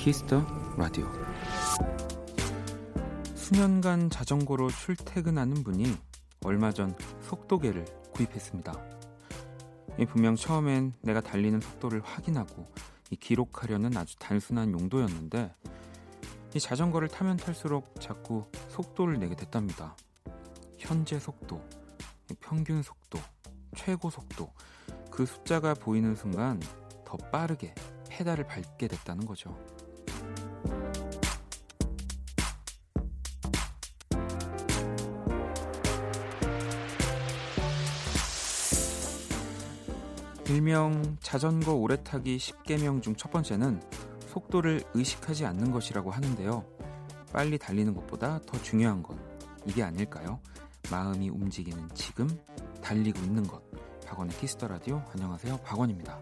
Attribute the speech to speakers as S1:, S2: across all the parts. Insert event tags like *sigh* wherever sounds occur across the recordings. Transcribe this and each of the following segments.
S1: Kiss the Radio 수년간 자전거로 출퇴근하는 분이 얼마 전 속도계를 구입했습니다. 분명 처음엔 내가 달리는 속도를 확인하고 기록하려는 아주 단순한 용도였는데 이 자전거를 타면 탈수록 자꾸 속도를 내게 됐답니다. 현재 속도, 평균 속도, 최고 속도 그 숫자가 보이는 순간 더 빠르게 페달을 밟게 됐다는 거죠. 일명 자전거 오래 타기 10개명 중 첫 번째는 속도를 의식하지 않는 것이라고 하는데요. 빨리 달리는 것보다 더 중요한 것, 이게 아닐까요? 마음이 움직이는 지금, 달리고 있는 것. 박원의 키스터 라디오, 안녕하세요. 박원입니다.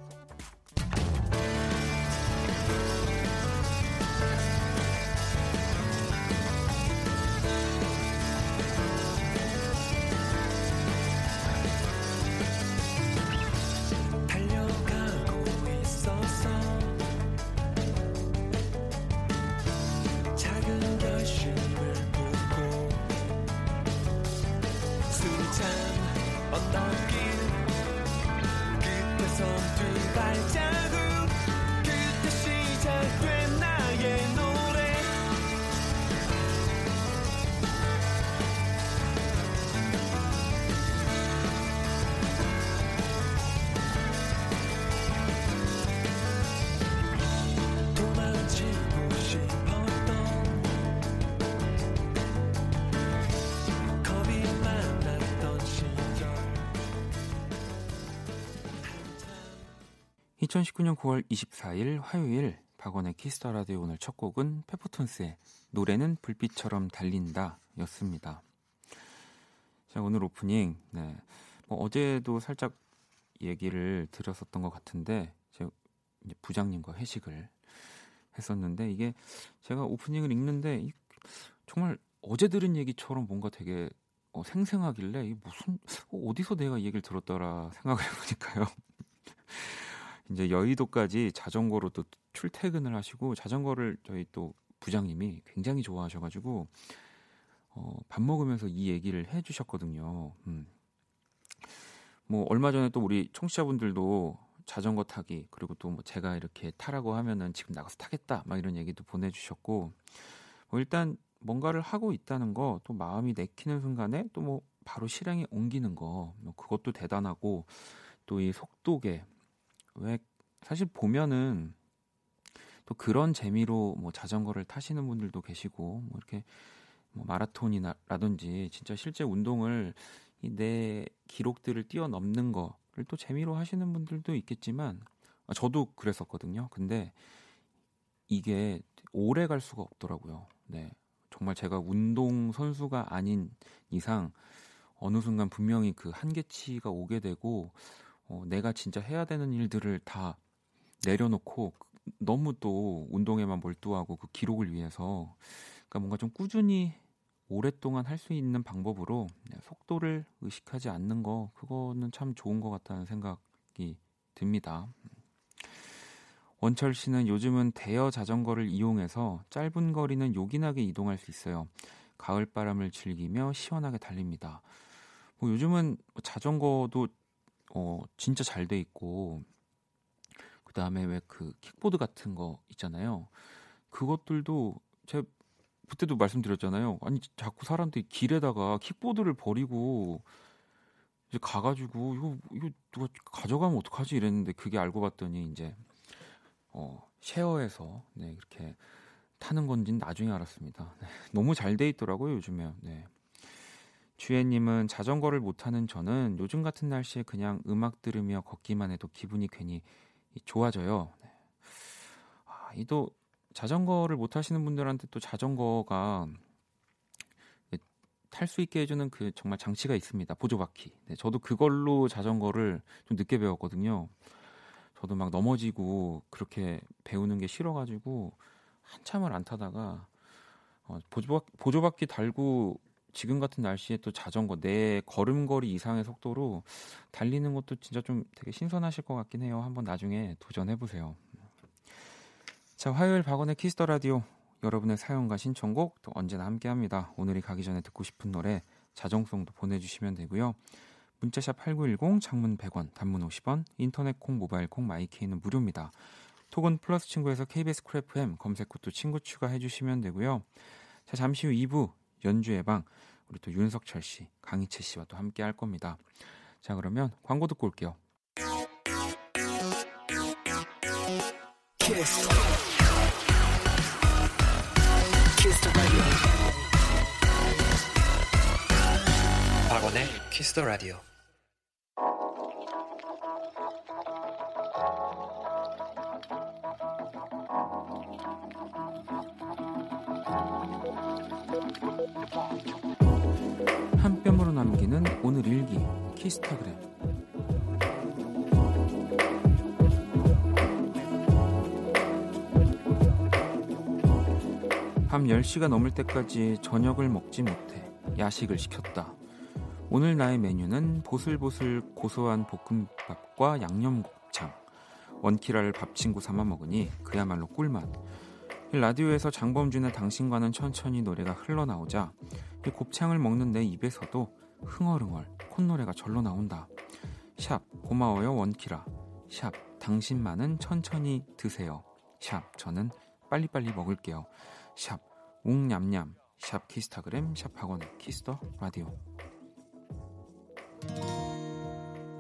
S1: 2019년 9월 24일 화요일 박원의 Kiss the Radio 오늘 첫 곡은 페퍼톤스의 노래는 불빛처럼 달린다 였습니다. 자, 오늘 오프닝, 네. 뭐 어제도 살짝 얘기를 드렸었던 것 같은데, 제가 부장님과 회식을 했었는데, 이게 제가 오프닝을 읽는데, 정말 어제 들은 얘기처럼 뭔가 되게 어, 생생하길래, 이 무슨, 어, 어디서 내가 이 얘기를 들었더라 생각을 해보니까요. 이제 여의도까지 자전거로 또 출퇴근을 하시고 자전거를 저희 또 부장님이 굉장히 좋아하셔가지고 어, 밥 먹으면서 이 얘기를 해주셨거든요. 음. 뭐 얼마 전에 또 우리 청취자분들도 자전거 타기 그리고 또 뭐 제가 이렇게 타라고 하면은 지금 나가서 타겠다 막 이런 얘기도 보내주셨고 뭐 일단 뭔가를 하고 있다는 거 또 마음이 내키는 순간에 또 뭐 바로 실행에 옮기는 거 뭐 그것도 대단하고 또 이 속도계 왜 사실 보면은 또 그런 재미로 뭐 자전거를 타시는 분들도 계시고 뭐 이렇게 뭐 마라톤이라든지 진짜 실제 운동을 이내 기록들을 뛰어넘는 거를 또 재미로 하시는 분들도 있겠지만 아, 저도 그랬었거든요. 근데 이게 오래 갈 수가 없더라고요. 네. 정말 제가 운동 선수가 아닌 이상 어느 순간 분명히 그 한계치가 오게 되고 어, 내가 진짜 해야 되는 일들을 다 내려놓고 너무 또 운동에만 몰두하고 그 기록을 위해서 그러니까 뭔가 좀 꾸준히 오랫동안 할 수 있는 방법으로 속도를 의식하지 않는 거 그거는 참 좋은 것 같다는 생각이 듭니다. 원철 씨는 요즘은 대여 자전거를 이용해서 짧은 거리는 요긴하게 이동할 수 있어요. 가을 바람을 즐기며 시원하게 달립니다. 뭐 요즘은 자전거도 어, 진짜 잘 돼 있고 그 다음에 왜 그 킥보드 같은 거 있잖아요. 그것들도 제가 그때도 말씀드렸잖아요. 아니 자꾸 사람들이 길에다가 킥보드를 버리고 이제 가가지고 이거 이거 누가 가져가면 어떡하지 이랬는데 그게 알고 봤더니 이제 어 쉐어해서 네 이렇게 타는 건지는 나중에 알았습니다. *laughs* 네, 너무 잘 돼 있더라고요 요즘에. 네. 주혜님은 자전거를 못 타는 저는 요즘 같은 날씨에 그냥 음악 들으며 걷기만 해도 기분이 괜히 좋아져요. 네. 아, 이도 자전거를 못 타시는 분들한테 또 자전거가 탈 수 있게 해주는 그 정말 장치가 있습니다. 보조바퀴. 네, 저도 그걸로 자전거를 좀 늦게 배웠거든요. 저도 막 넘어지고 그렇게 배우는 게 싫어가지고 한참을 안 타다가 어, 보조바퀴, 보조바퀴 달고 지금 같은 날씨에 또 자전거 내 걸음걸이 이상의 속도로 달리는 것도 진짜 좀 되게 신선하실 것 같긴 해요. 한번 나중에 도전해 보세요. 자, 화요일 박원의 Kiss the Radio 여러분의 사연과 신청곡 또 언제나 함께합니다. 오늘이 가기 전에 듣고 싶은 노래 자정송도 보내주시면 되고요. 문자 샵 8910 장문 100원 단문 50원 인터넷 콩 모바일 콩 My K는 무료입니다. 톡은 플러스 친구에서 KBS Cool FM 검색 후 또 친구 추가해 주시면 되고요. 자 잠시 후 2부 연주의 방 우리 또 윤석철 씨, 강희채 씨와 또 함께 할 겁니다. 자 그러면 광고 듣고 올게요. 박원의 키스 더 라디오. 남기는 오늘 일기 키스타그램 밤 10시가 넘을 때까지 저녁을 먹지 못해 야식을 시켰다. 오늘 나의 메뉴는 보슬보슬 고소한 볶음밥과 양념곱창. 원키라를 밥 친구 삼아 먹으니 그야말로 꿀맛. 라디오에서 장범준의 당신과는 천천히 노래가 흘러나오자 이 곱창을 먹는 내 입에서도 흥얼흥얼 콧노래가 절로 나온다. 샵 고마워요 원키라. 샵 당신만은 천천히 드세요. 샵 저는 빨리빨리 먹을게요. 샵 웅냠냠 샵 키스타그램 샵 박원의 Kiss the Radio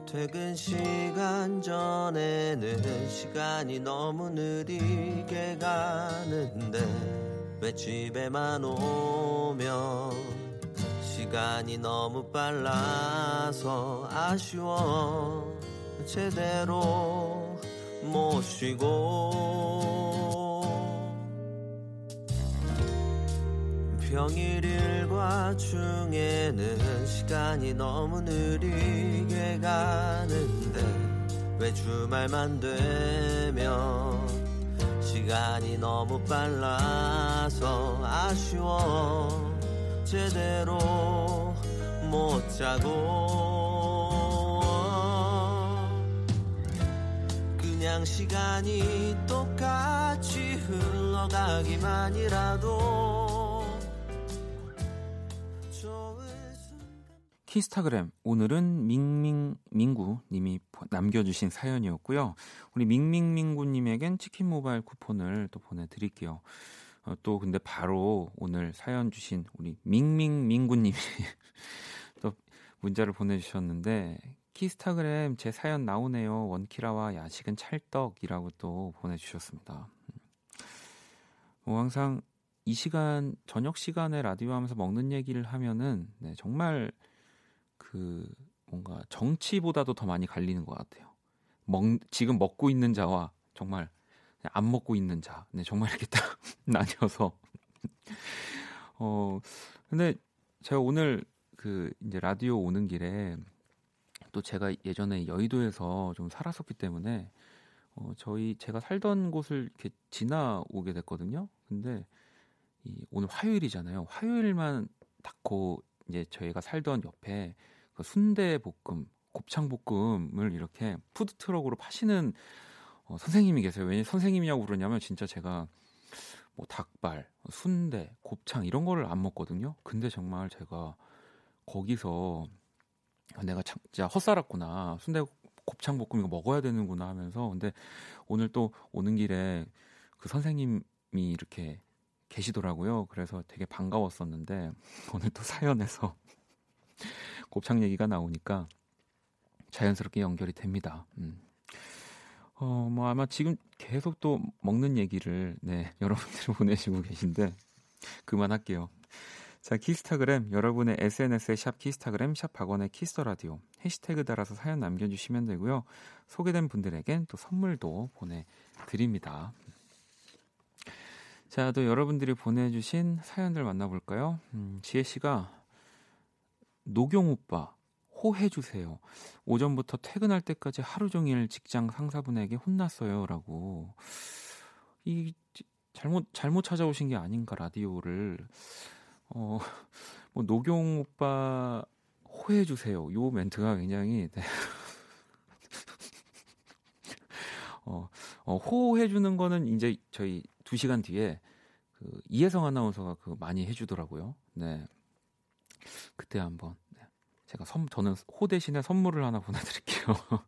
S1: 퇴근 시간 전에는 시간이 너무 느리게 가는데 왜 집에만 오면 시간이 너무 빨라서 아쉬워. 제대로 못 쉬고. 평일 일과 중에는 시간이 너무 느리게 가는데 왜 주말만 되면 시간이 너무 빨라서 아쉬워 제대로 못 자고 그냥 시간이 똑같이 흘러가기만이라도 키스타그램 오늘은 밍밍밍구 님이 남겨주신 사연이었고요. 우리 밍밍밍구 님에겐 치킨 모바일 쿠폰을 또 보내드릴게요. 어, 또 근데 바로 오늘 사연 주신 우리 밍밍밍구 님이 *laughs* 또 문자를 보내주셨는데 키스타그램 제 사연 나오네요. 원키라와 야식은 찰떡이라고 또 보내주셨습니다. 뭐 항상 이 시간 저녁 시간에 라디오 하면서 먹는 얘기를 하면은 네, 정말 그 뭔가 정치보다도 더 많이 갈리는 것 같아요. 먹, 지금 먹고 있는 자와 정말 안 먹고 있는 자. 네, 정말 이렇게 딱 *laughs* 나뉘어서. 어, 근데 제가 오늘 그 이제 라디오 오는 길에 또 제가 예전에 여의도에서 좀 살았었기 때문에 어, 저희 제가 살던 곳을 이렇게 지나오게 됐거든요. 근데 이 오늘 화요일이잖아요. 화요일만 닫고 이제 저희가 살던 옆에 그 순대 볶음, 곱창 볶음을 이렇게 푸드 트럭으로 파시는 어, 선생님이 계세요. 왜 선생님이냐고 그러냐면 진짜 제가 뭐 닭발, 순대, 곱창 이런 거를 안 먹거든요. 근데 정말 제가 거기서 내가 진짜 헛살았구나. 순대 곱창 볶음 이거 먹어야 되는구나 하면서 근데 오늘 또 오는 길에 그 선생님이 이렇게 계시더라고요. 그래서 되게 반가웠었는데 *laughs* 오늘 또 사연에서 *laughs* 곱창 얘기가 나오니까 자연스럽게 연결이 됩니다. 음. 어, 뭐 아마 지금 계속 또 먹는 얘기를 네, *laughs* 여러분들이 보내시고 계신데 그만할게요. 자, 키스타그램 여러분의 SNS에 샵 키스타그램 샵 박원의 Kiss the Radio 해시태그 달아서 사연 남겨 주시면 되고요. 소개된 분들에겐 또 선물도 보내 드립니다. 자, 또 여러분들이 보내 주신 사연들 만나 볼까요? 음, 지혜 씨가 노경 오빠 호해주세요. 오전부터 퇴근할 때까지 하루 종일 직장 상사분에게 혼났어요 라고 이 잘못 잘못 찾아오신 게 아닌가 라디오를 어뭐 뭐 노경 오빠 호해 주세요. 요 멘트가 굉장히 네. *laughs* 어, 어, 호해 주는 거는 이제 저희 2시간 뒤에 그 이혜성 아나운서가 그 많이 해 주더라고요. 네. 그때 한번 네. 제가 선 저는 호 대신에 선물을 하나 보내 드릴게요. *laughs*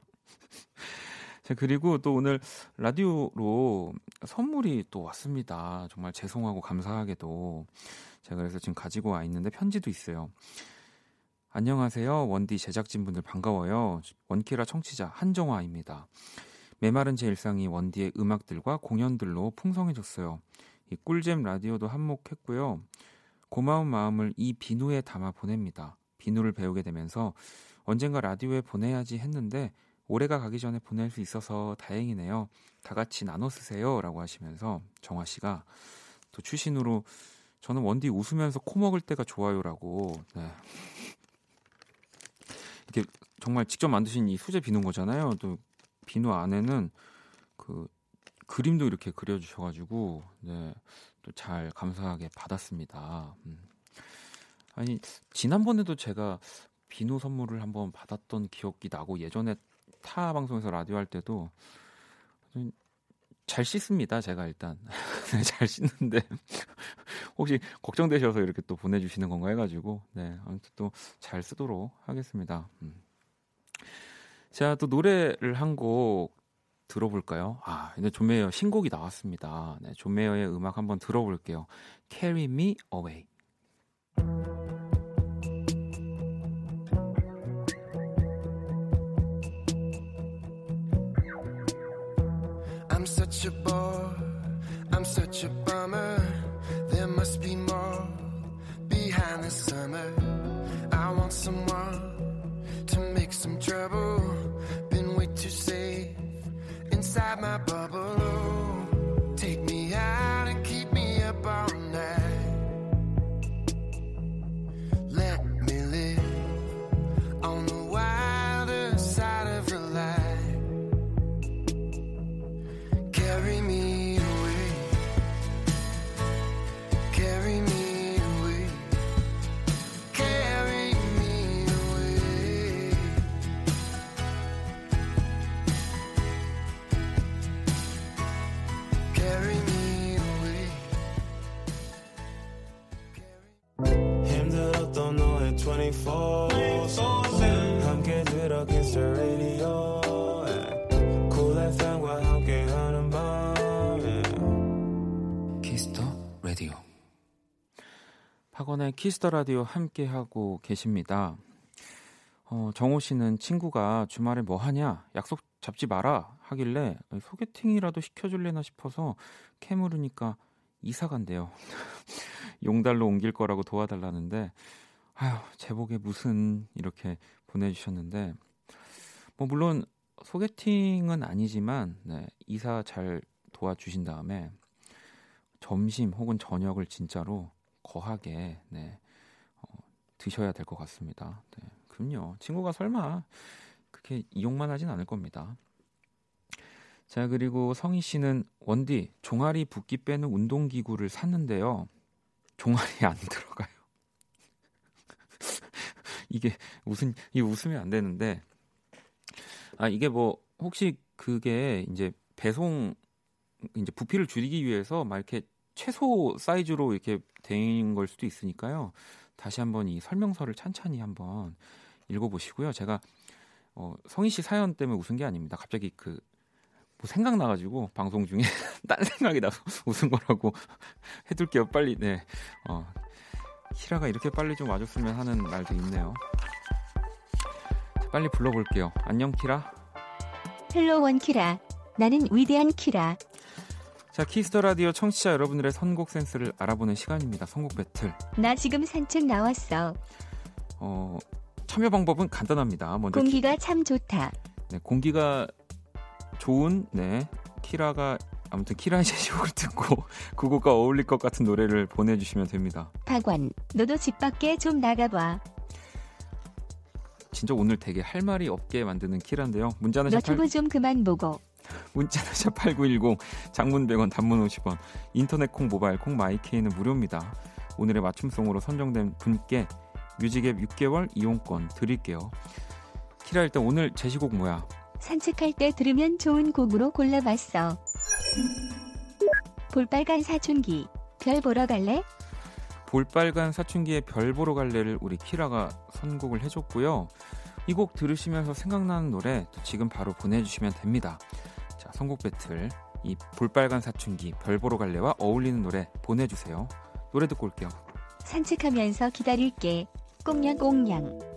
S1: 자, 그리고 또 오늘 라디오로 선물이 또 왔습니다. 정말 죄송하고 감사하게도 제가 그래서 지금 가지고 와 있는데 편지도 있어요. 안녕하세요. 원디 제작진분들 반가워요. 원키라 청취자 한정화입니다. 메마른 제 일상이 원디의 음악들과 공연들로 풍성해졌어요. 이 꿀잼 라디오도 한몫했고요. 고마운 마음을 이 비누에 담아 보냅니다. 비누를 배우게 되면서 언젠가 라디오에 보내야지 했는데 올해가 가기 전에 보낼 수 있어서 다행이네요. 다 같이 나눠 쓰세요라고 하시면서 정화 씨가 또 추신으로 저는 원디 웃으면서 코 먹을 때가 좋아요라고 네. 이렇게 정말 직접 만드신 이 수제 비누인 거잖아요. 또 비누 안에는 그 그림도 이렇게 그려주셔가지고 네, 또 잘 감사하게 받았습니다. 음. 아니 지난번에도 제가 비누 선물을 한번 받았던 기억이 나고 예전에 타 방송에서 라디오 할 때도 잘 씻습니다. 제가 일단 *laughs* 네, 잘 씻는데 *laughs* 혹시 걱정되셔서 이렇게 또 보내주시는 건가 해가지고 네 아무튼 또 잘 쓰도록 하겠습니다. 음. 자 또 노래를 한 곡 들어볼까요? 아 근데 존 메이어 신곡이 나왔습니다. 네, 존 메이어의 음악 한번 들어볼게요. Carry Me Away. Such a bore. I'm such a bummer. There must be more behind the summer. I want someone to make some trouble. Been way too safe inside my bubble. The
S2: radio Cool FM과 함께하는 밤
S1: Kiss the Radio. 박원의 Kiss the Radio 함께 하고 계십니다. 어, 정호 씨는 친구가 주말에 뭐 하냐 약속 잡지 마라 하길래 소개팅이라도 시켜줄래나 싶어서 캐물으니까 이사 간대요. *laughs* 용달로 옮길 거라고 도와달라는데 아휴 제복에 무슨 이렇게 보내주셨는데 뭐 물론 소개팅은 아니지만 네, 이사 잘 도와주신 다음에 점심 혹은 저녁을 진짜로 거하게 네, 어, 드셔야 될 것 같습니다. 네, 그럼요. 친구가 설마 그렇게 이용만 하진 않을 겁니다. 자 그리고 성희 씨는 원디 종아리 붓기 빼는 운동 기구를 샀는데요. 종아리 안 *laughs* 들어가요. 이게 웃은 이 웃으면 안 되는데 아 이게 뭐 혹시 그게 이제 배송 이제 부피를 줄이기 위해서 막 이렇게 최소 사이즈로 이렇게 된 걸 수도 있으니까요. 다시 한번 이 설명서를 찬찬히 한번 읽어보시고요. 제가 어, 성희 씨 사연 때문에 웃은 게 아닙니다. 갑자기 그 뭐 생각나가지고 방송 중에 *laughs* 딴 생각이 나서 *laughs* 웃은 거라고 *laughs* 해둘게요. 빨리 네. 어, 키라가 이렇게 빨리 좀 와줬으면 하는 날도 있네요. 자, 빨리 불러볼게요. 안녕 키라.
S3: Hello 원 키라. 나는 위대한 키라.
S1: 자 Kiss the Radio 청취자 여러분들의 선곡 센스를 알아보는 시간입니다. 선곡 배틀.
S3: 나 지금 산책 나왔어.
S1: 어, 참여 방법은 간단합니다. 먼저
S3: 공기가 참 좋다.
S1: 네, 공기가 좋은 네 키라가 아무튼 키라의 제시곡을 *laughs* 듣고 그 곡과 어울릴 것 같은 노래를 보내주시면 됩니다.
S3: 박원, 너도 집 밖에 좀 나가봐.
S1: 진짜 오늘 되게 할 말이 없게 만드는 키라인데요. 문자는 샵, 8,
S3: 너튜브 좀 그만 보고.
S1: 문자는 *laughs* 샵8910 장문 100원 단문 50원 인터넷 콩 모바일 콩 마이케이는 무료입니다. 오늘의 맞춤송으로 선정된 분께 뮤직앱 6개월 이용권 드릴게요. 키라 일단 오늘 제시곡 뭐야?
S3: 산책할 때 들으면 좋은 곡으로 골라봤어. 볼빨간 사춘기. 별 보러 갈래?
S1: 볼빨간 사춘기의 별 보러 갈래를 우리 키라가 선곡을 해줬고요. 이 곡 들으시면서 생각나는 노래 또 지금 바로 보내주시면 됩니다. 자, 선곡 배틀 이 볼빨간 사춘기 별 보러 갈래와 어울리는 노래 보내주세요. 노래 듣고 올게요.
S3: 산책하면서 기다릴게. 꽁냥꽁냥.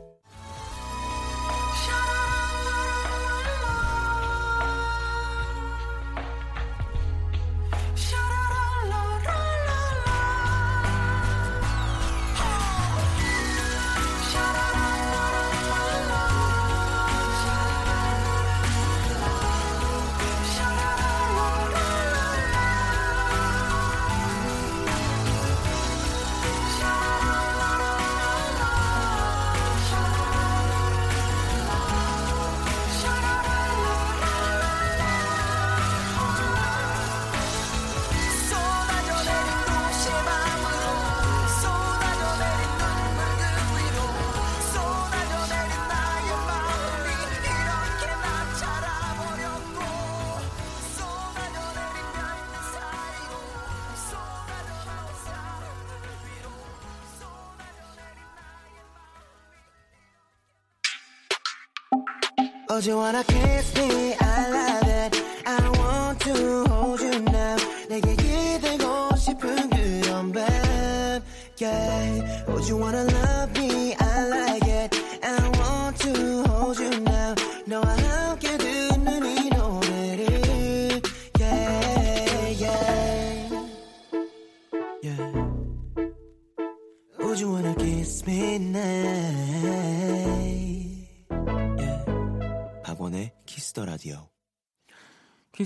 S4: You wanna kiss me?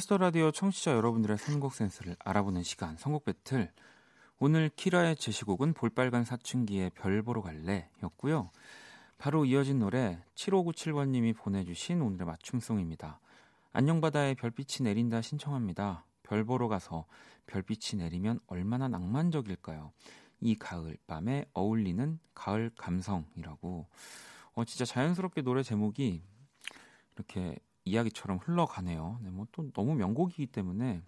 S4: Kiss
S1: the Radio 청취자 여러분들의 선곡 센스를 알아보는 시간 선곡 배틀. 오늘 키라의 제시곡은 볼빨간 사춘기의 별 보러 갈래였고요. 바로 이어진 노래 7597번님이 보내주신 오늘의 맞춤송입니다. 안녕바다의 별빛이 내린다 신청합니다. 별 보러 가서 별빛이 내리면 얼마나 낭만적일까요? 이 가을 밤에 어울리는 가을 감성이라고. 어 진짜 자연스럽게 노래 제목이 이렇게 이야기처럼 흘러가네요. 네, 뭐또 너무 명곡이기 때문에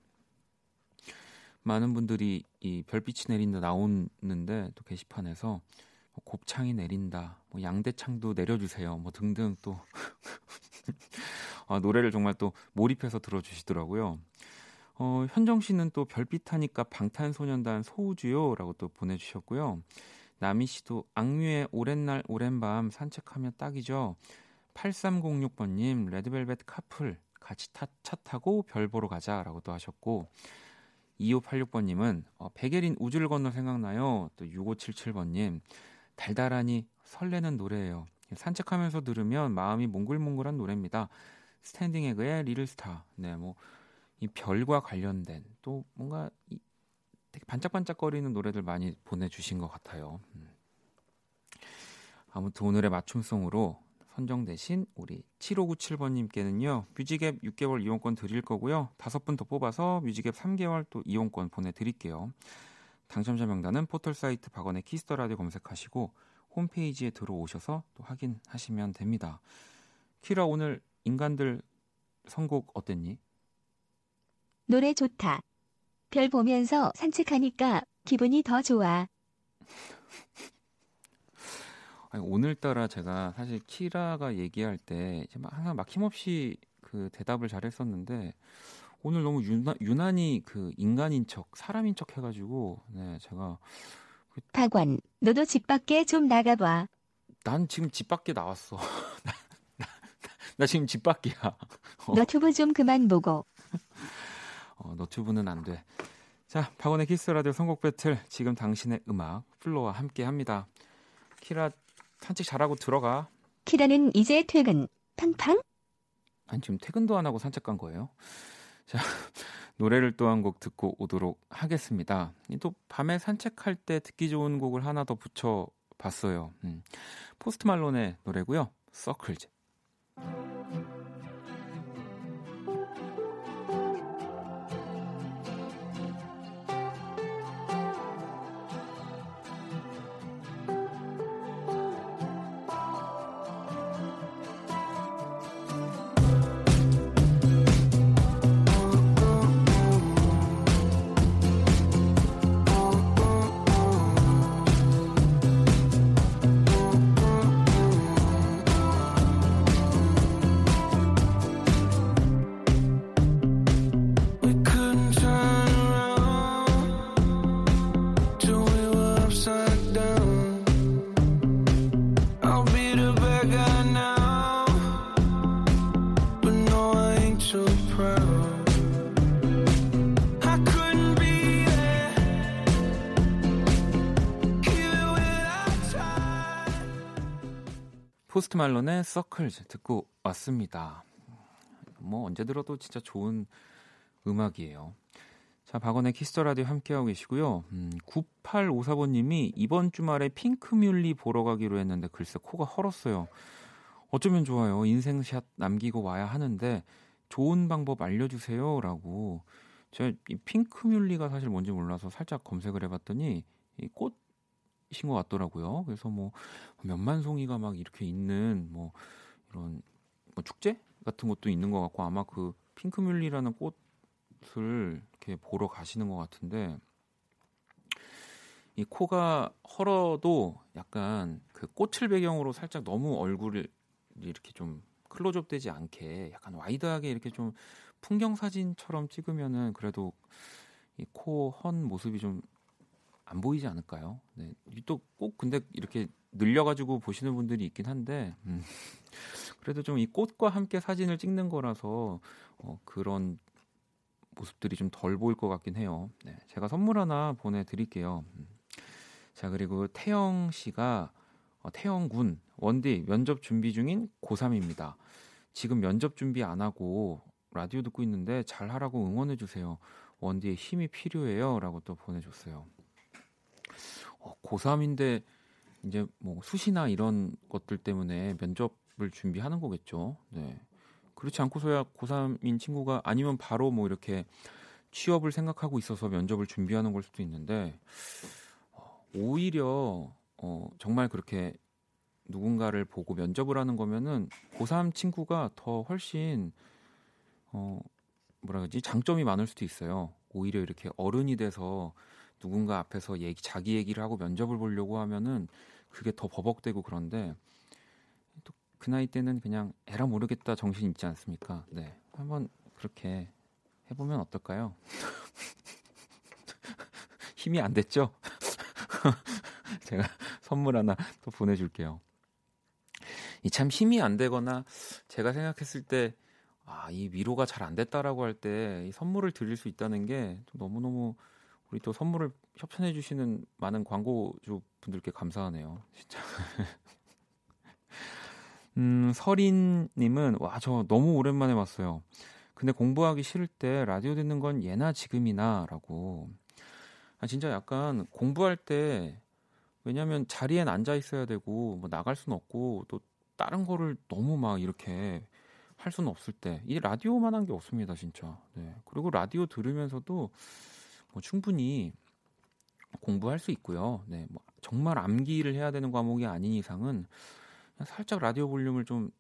S1: 많은 분들이 이 별빛이 내린다 나오는데 또 게시판에서 뭐 곱창이 내린다, 뭐 양대창도 내려주세요, 뭐 등등 또 아, *laughs* 노래를 정말 또 몰입해서 들어주시더라고요. 어, 현정 씨는 또 별빛 하니까 방탄소년단 소우주요라고 또 보내주셨고요. 나미 씨도 악뮤의 오랜 날 오랜 밤 산책하면 딱이죠. 8306번님 레드벨벳 카풀 같이 타, 차 타고 별 보러 가자라고 또 하셨고 2586번님은 어, 백예린 우주를 건너 생각나요. 또 6577번님 달달하니 설레는 노래예요. 산책하면서 들으면 마음이 몽글몽글한 노래입니다. 스탠딩 에그의 Little Star. 네, 뭐 이 별과 관련된 또 뭔가 이, 되게 반짝반짝거리는 노래들 많이 보내주신 것 같아요. 음. 아무튼 오늘의 맞춤송으로 선정되신 우리 7597번님께는요 뮤직앱 6개월 이용권 드릴 거고요 다섯 분 더 뽑아서 뮤직앱 3개월 또 이용권 보내드릴게요 당첨자 명단은 포털사이트 박원의 Kiss the Radio 검색하시고 홈페이지에 들어오셔서 또 확인하시면 됩니다 키라 오늘 인간들 선곡 어땠니?
S3: 노래 좋다. 별 보면서 산책하니까 기분이 더 좋아. *laughs*
S1: 아니, 오늘따라 제가 사실 키라가 얘기할 때 항상 막힘없이 그 대답을 잘했었는데 오늘 너무 유나, 유난히 그 인간인 척, 사람인 척 해가지고 네 제가
S3: 박원, 너도 집 밖에 좀 나가봐.
S1: 난 지금 집 밖에 나왔어. *laughs* 나, 나, 나 지금 집 밖이야. 어.
S3: 너튜브 좀 그만 보고.
S1: 어, 너튜브는 안 돼. 자, 박원의 Kiss the Radio 선곡 배틀 지금 당신의 음악 FLO와 함께 합니다. 키라 산책 잘하고 들어가.
S3: 키라는 이제 퇴근. 팡팡?
S1: 아니 지금 퇴근도 안 하고 산책 간 거예요. 자, *laughs* 노래를 또 한 곡 듣고 오도록 하겠습니다. 또 밤에 산책할 때 듣기 좋은 곡을 하나 더 붙여 봤어요. 음. 포스트 말론의 노래고요. Circles. 포스트 말론의 Circles 듣고 왔습니다. 뭐 언제 들어도 진짜 좋은 음악이에요. 자, 박원의 Kiss the Radio 함께하고 계시고요. 음, 9854번님이 이번 주말에 핑크뮬리 보러 가기로 했는데 글쎄 코가 헐었어요. 어쩌면 좋아요. 인생샷 남기고 와야 하는데 좋은 방법 알려주세요 라고. 제가 이 핑크뮬리가 사실 뭔지 몰라서 살짝 검색을 해봤더니 이 꽃 인것 같더라고요. 그래서 뭐 몇만 송이가 막 이렇게 있는 뭐 이런 뭐 축제 같은 것도 있는 것 같고 아마 그 핑크뮬리라는 꽃을 이렇게 보러 가시는 것 같은데 이 코가 헐어도 약간 그 꽃을 배경으로 살짝 너무 얼굴을 이렇게 좀 클로즈업 되지 않게 약간 와이드하게 이렇게 좀 풍경 사진처럼 찍으면은 그래도 이 코 헌 모습이 좀 안 보이지 않을까요? 네. 또 꼭 근데 이렇게 늘려가지고 보시는 분들이 있긴 한데, 음. 그래도 좀 이 꽃과 함께 사진을 찍는 거라서 어, 그런 모습들이 좀 덜 보일 것 같긴 해요. 네. 제가 선물 하나 보내드릴게요. 음. 자, 그리고 태영 씨가, 어, 태영 군, 원디 면접 준비 중인 고3입니다. 지금 면접 준비 안 하고 라디오 듣고 있는데 잘 하라고 응원해 주세요. 원디의 힘이 필요해요. 라고 또 보내줬어요. 어, 고3인데 이제 뭐 수시나 이런 것들 때문에 면접을 준비하는 거겠죠. 네. 그렇지 않고서야 고3인 친구가 아니면 바로 뭐 이렇게 취업을 생각하고 있어서 면접을 준비하는 걸 수도 있는데 어, 오히려 어, 정말 그렇게 누군가를 보고 면접을 하는 거면은 고3 친구가 더 훨씬 어 뭐라 그러지 장점이 많을 수도 있어요. 오히려 이렇게 어른이 돼서 누군가 앞에서 얘기 자기 얘기를 하고 면접을 보려고 하면은 그게 더 버벅대고 그런데 또 그 나이 때는 그냥 에라 모르겠다 정신 있지 않습니까? 네. 한번 그렇게 해보면 어떨까요? *laughs* 힘이 안 됐죠? *laughs* 제가 선물 하나 또 보내줄게요. 이 참 힘이 안 되거나 제가 생각했을 때 아, 이 위로가 잘 안 됐다라고 할때이 선물을 드릴 수 있다는 게 너무너무 우리 또 선물을 협찬해 주시는 많은 광고주 분들께 감사하네요. 진짜. *laughs* 음, 서린 님은 와, 저 너무 오랜만에 봤어요. 근데 공부하기 싫을 때 라디오 듣는 건 예나 지금이나라고. 아, 진짜 약간 공부할 때 왜냐하면 자리엔 앉아 있어야 되고 뭐 나갈 수는 없고 또 다른 거를 너무 막 이렇게 할 수는 없을 때 이 라디오만 한 게 없습니다 진짜. 네. 그리고 라디오 들으면서도 뭐 충분히 공부할 수 있고요. 네, 뭐 정말 암기를 해야 되는 과목이 아닌 이상은 살짝 라디오 볼륨을 좀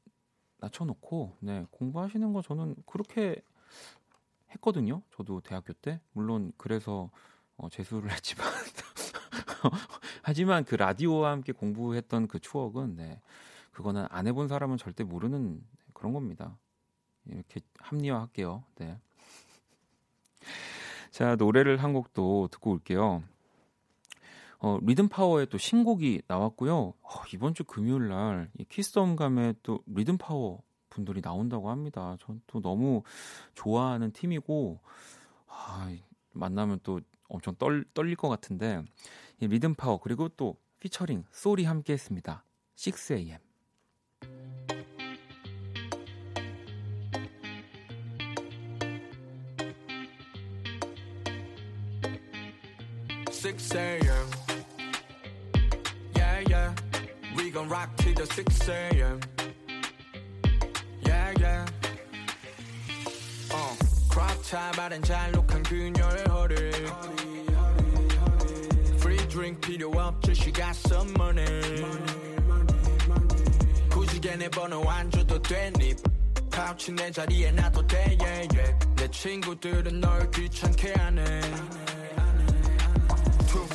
S1: 낮춰놓고 네, 공부하시는 거 저는 그렇게 했거든요. 저도 대학교 때 물론 그래서 어, 재수를 *laughs* 했지만 하지만 그 라디오와 함께 공부했던 그 추억은 네, 그거는 안 해본 사람은 절대 모르는 그런 겁니다. 이렇게 합리화할게요. 네. 자, 노래를 한 곡도 듣고 올게요. 어, 리듬 파워의 또 신곡이 나왔고요. 어, 이번 주 금요일 날 Kiss the 불금에 또 리듬 파워 분들이 나온다고 합니다. 전 또 너무 좋아하는 팀이고 아, 만나면 또 엄청 떨, 떨릴 것 같은데 이 리듬 파워 그리고 또 피처링 소리 함께 했습니다. 6am
S2: 6 a.m. Yeah, yeah. We gon' rock till the 6 a.m. Yeah, yeah. 어, crop top 아른 잘록한 그녀의 허리. Free drink 필요 없죠, she got some money. 굳이 걔네 번호 안 줘도 되니. 파우치 내 자리에 놔도 돼, yeah, yeah. 내 친구들은 널 귀찮게 하네.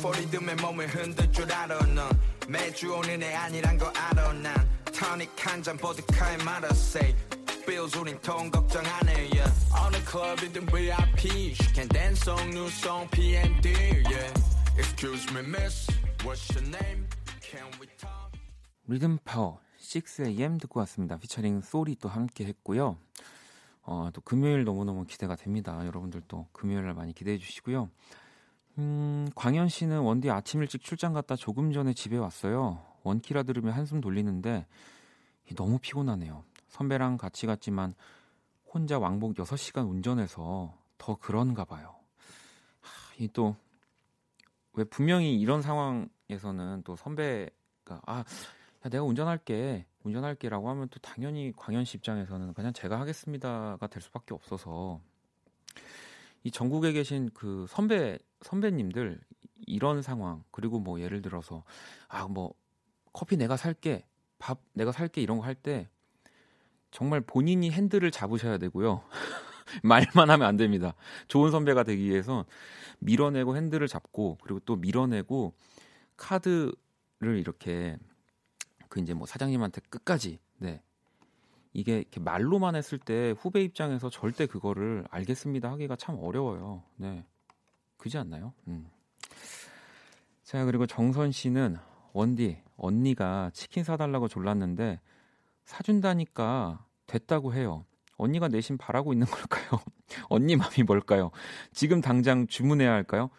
S2: two four 리듬에 몸을 흔들 줄 알아 넌 매주 오는 애 아니란 거 알아 난 토닉 한잔 보드카에 말아 say bills 우린 돈 걱정 안 해 yeah. 어느 클럽이든 VIP she can dance song new song PND yeah. excuse me miss what's your name can we talk
S1: 리듬 파워 6am 듣고 왔습니다. 피처링 소리 또 함께 했고요. 어, 또 금요일 너무너무 기대가 됩니다. 여러분들 또 금요일 날 많이 기대해 주시고요. 음, 광현 씨는 원디 아침 일찍 출장 갔다 조금 전에 집에 왔어요. 원키라 들으며 한숨 돌리는데 너무 피곤하네요. 선배랑 같이 갔지만 혼자 왕복 6시간 운전해서 더 그런가 봐요. 이 또 왜 분명히 이런 상황에서는 또 선배가 아 야, 내가 운전할게 운전할게라고 하면 또 당연히 광현 씨 입장에서는 그냥 제가 하겠습니다가 될 수밖에 없어서 이 전국에 계신 그 선배 선배님들 이런 상황 그리고 뭐 예를 들어서 아 뭐 커피 내가 살게 밥 내가 살게 이런 거 할 때 정말 본인이 핸들을 잡으셔야 되고요. *laughs* 말만 하면 안 됩니다. 좋은 선배가 되기 위해서 밀어내고 핸들을 잡고 그리고 또 밀어내고 카드를 이렇게 그 이제 뭐 사장님한테 끝까지 네 이게 이렇게 말로만 했을 때 후배 입장에서 절대 그거를 알겠습니다 하기가 참 어려워요. 네 그지 않나요? 음. 자 그리고 정선 씨는 원디 언니가 치킨 사달라고 졸랐는데 사준다니까 됐다고 해요. 언니가 내심 바라고 있는 걸까요? *laughs* 언니 마음이 뭘까요? 지금 당장 주문해야 할까요?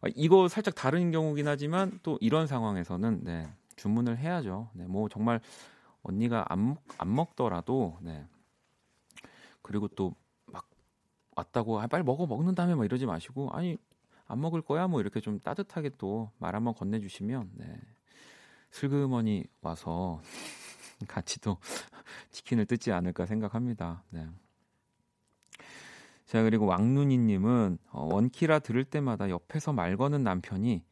S1: 아, 이거 살짝 다른 경우긴 하지만 또 이런 상황에서는 네, 주문을 해야죠. 네, 뭐 정말 언니가 안, 먹, 안 먹더라도 네. 그리고 또 막 왔다고 아, 빨리 먹어 먹는 다음에 막 이러지 마시고 아니 안 먹을 거야 뭐 이렇게 좀 따뜻하게 또 말 한번 건네주시면 네. 슬그머니 와서 *laughs* 같이 또 치킨을 뜯지 않을까 생각합니다. 네. 자 그리고 왕눈이님은 어, 원키라 들을 때마다 옆에서 말 거는 남편이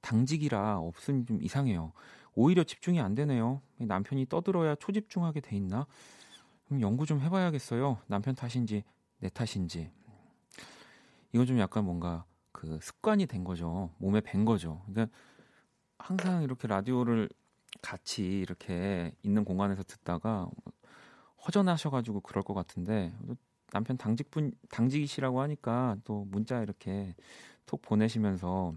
S1: 당직이라 없으니 좀 이상해요. 오히려 집중이 안 되네요. 남편이 떠들어야 초집중하게 돼 있나? 그럼 연구 좀 해봐야겠어요. 남편 탓인지 내 탓인지. 이건 좀 약간 뭔가 그 습관이 된 거죠. 몸에 밴 거죠. 그러니까 항상 이렇게 라디오를 같이 이렇게 있는 공간에서 듣다가 허전하셔가지고 그럴 것 같은데 남편 당직분 당직이시라고 하니까 또 문자 이렇게 톡 보내시면서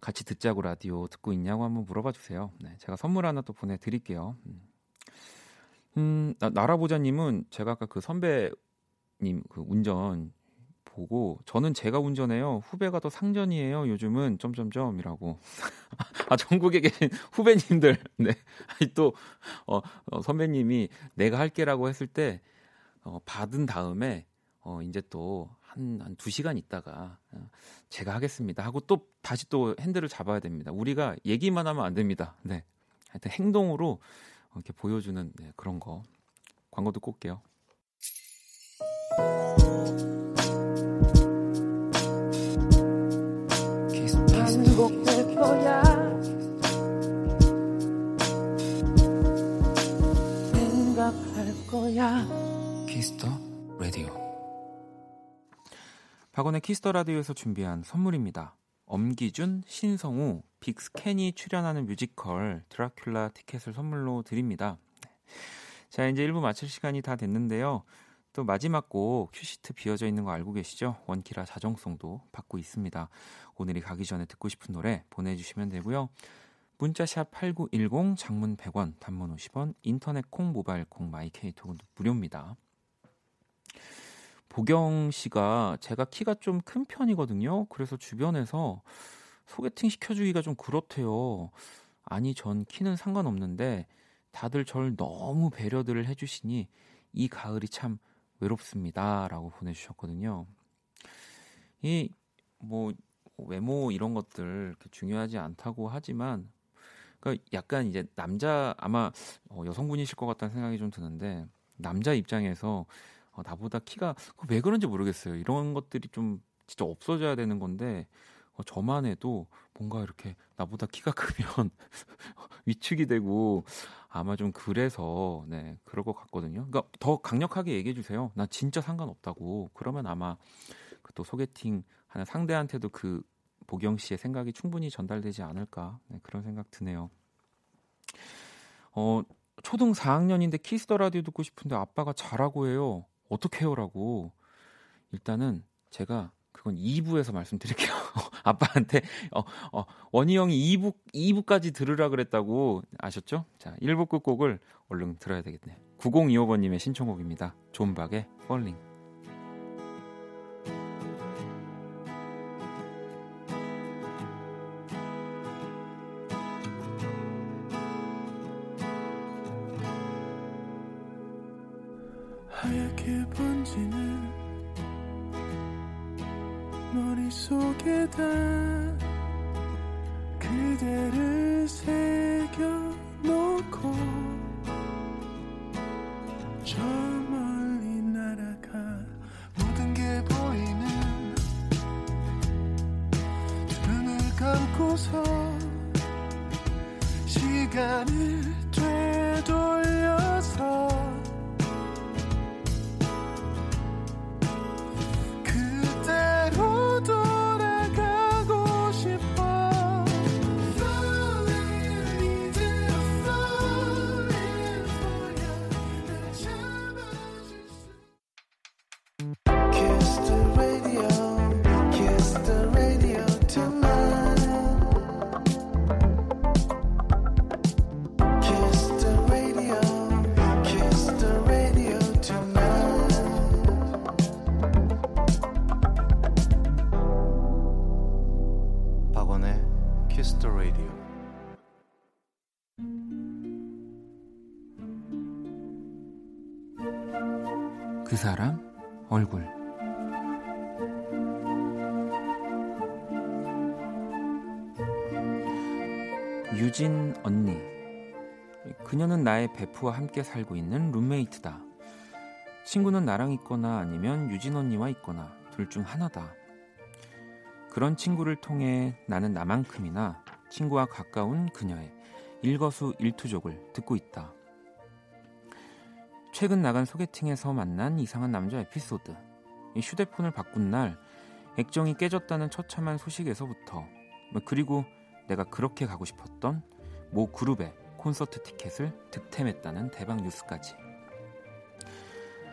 S1: 같이 듣자고 라디오 듣고 있냐고 한번 물어봐 주세요. 네, 제가 선물 하나 또 보내드릴게요. 음, 음 나라보자님은 제가 아까 그 선배님 그 운전 보고 저는 제가 운전해요. 후배가 더 상전이에요. 요즘은 점점점이라고. *laughs* 아 전국에 계신 후배님들, *laughs* 네, 또 어, 어, 선배님이 내가 할게라고 했을 때 어, 받은 다음에 어, 이제 또 한, 한두 시간 있다가 어, 제가 하겠습니다 하고 또 다시 또 핸들을 잡아야 됩니다. 우리가 얘기만 하면 안 됩니다. 네. 하여튼 행동으로 이렇게 보여주는 네, 그런 거. 광고 듣고 올게요. 반복될 거야. 생각할 거야. Kiss the Radio. 박원의 Kiss the Radio에서 준비한 선물입니다. 엄기준, 신성우, 빅스 켄이 출연하는 뮤지컬 드라큘라 티켓을 선물로 드립니다. 자, 이제 1부 마칠 시간이 다 됐는데요. 또 마지막 곡 큐시트 비어져 있는 거 알고 계시죠? 원키라 자정송도 받고 있습니다. 오늘이 가기 전에 듣고 싶은 노래 보내주시면 되고요. 문자샵 8910 장문 100원 단문 50원 인터넷 콩 모바일 콩 마이케이톡은 무료입니다. 보경 씨가 제가 키가 좀 큰 편이거든요. 그래서 주변에서 소개팅 시켜주기가 좀 그렇대요. 아니, 전 키는 상관없는데 다들 절 너무 배려들을 해주시니 이 가을이 참 외롭습니다. 라고 보내주셨거든요. 이, 뭐, 외모 이런 것들 중요하지 않다고 하지만, 그러니까 약간 이제 남자, 아마 어, 여성분이실 것 같다는 생각이 좀 드는데, 남자 입장에서 어, 나보다 키가 왜 그런지 모르겠어요. 이런 것들이 좀 진짜 없어져야 되는 건데 어, 저만 해도 뭔가 이렇게 나보다 키가 크면 *laughs* 위축이 되고 아마 좀 그래서 네 그럴 것 같거든요. 그러니까 더 강력하게 얘기해 주세요. 나 진짜 상관없다고. 그러면 아마 그또 소개팅 하는 상대한테도 그 보경 씨의 생각이 충분히 전달되지 않을까 네, 그런 생각 드네요. 어 초등 4학년인데 Kiss the Radio 듣고 싶은데 아빠가 자라고 해요. 어떻게 해요라고 일단은 제가 그건 2부에서 말씀드릴게요. *laughs* 아빠한테 어, 어, 원이 형이 2부 2부까지 들으라 그랬다고 아셨죠? 자, 1부 끝곡을 얼른 들어야 되겠네. 9025번 님의 신청곡입니다. 존박의
S5: Falling. 감고서 시간을 되돌려서
S1: 베프와 함께 살고 있는 룸메이트다. 친구는 나랑 있거나 아니면 유진 언니와 있거나 둘 중 하나다. 그런 친구를 통해 나는 나만큼이나 친구와 가까운 그녀의 일거수 일투족을 듣고 있다. 최근 나간 소개팅에서 만난 이상한 남자 에피소드. 이 휴대폰을 바꾼 날 액정이 깨졌다는 처참한 소식에서부터 뭐 그리고 내가 그렇게 가고 싶었던 모 그룹의 콘서트 티켓을 득템했다는 대박 뉴스까지.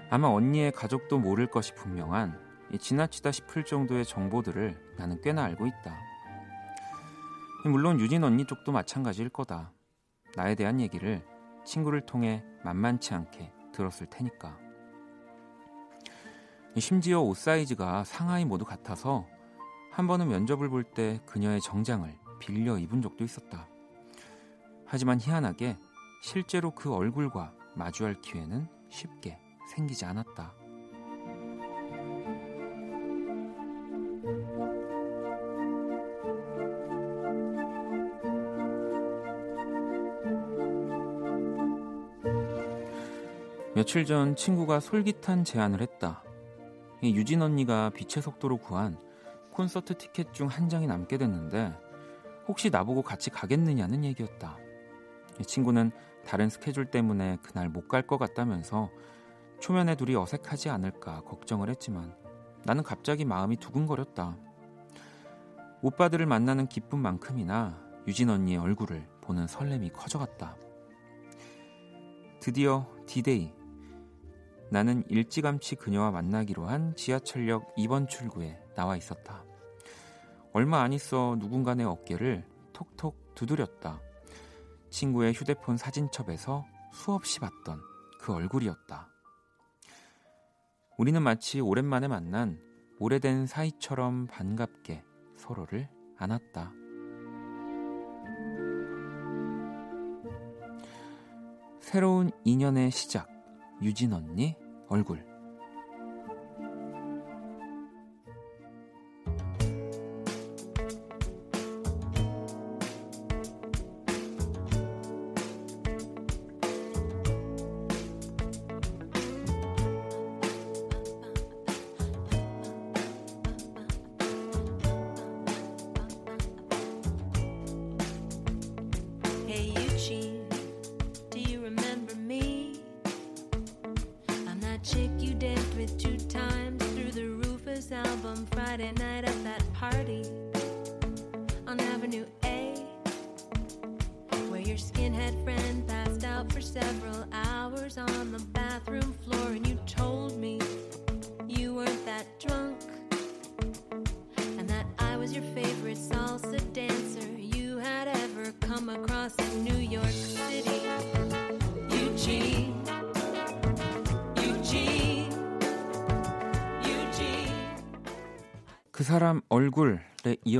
S1: 아마 언니의 가족도 모를 것이 분명한 이 지나치다 싶을 정도의 정보들을 나는 꽤나 알고 있다. 물론 유진 언니 쪽도 마찬가지일 거다. 나에 대한 얘기를 친구를 통해 만만치 않게 들었을 테니까. 심지어 옷 사이즈가 상하이 모두 같아서 한 번은 면접을 볼 때 그녀의 정장을 빌려 입은 적도 있었다. 하지만 희한하게 실제로 그 얼굴과 마주할 기회는 쉽게 생기지 않았다. 며칠 전 친구가 솔깃한 제안을 했다. 이 유진 언니가 빛의 속도로 구한 콘서트 티켓 중 한 장이 남게 됐는데 혹시 나보고 같이 가겠느냐는 얘기였다. 이 친구는 다른 스케줄 때문에 그날 못 갈 것 같다면서 초면에 둘이 어색하지 않을까 걱정을 했지만 나는 갑자기 마음이 두근거렸다. 오빠들을 만나는 기쁨만큼이나 유진 언니의 얼굴을 보는 설렘이 커져갔다. 드디어 디데이 나는 일찌감치 그녀와 만나기로 한 지하철역 2번 출구에 나와 있었다. 얼마 안 있어 누군가 내 어깨를 톡톡 두드렸다. 친구의 휴대폰 사진첩에서 수없이 봤던 그 얼굴이었다. 우리는 마치 오랜만에 만난 오래된 사이처럼 반갑게 서로를 안았다. 새로운 인연의 시작. 유진 언니 얼굴.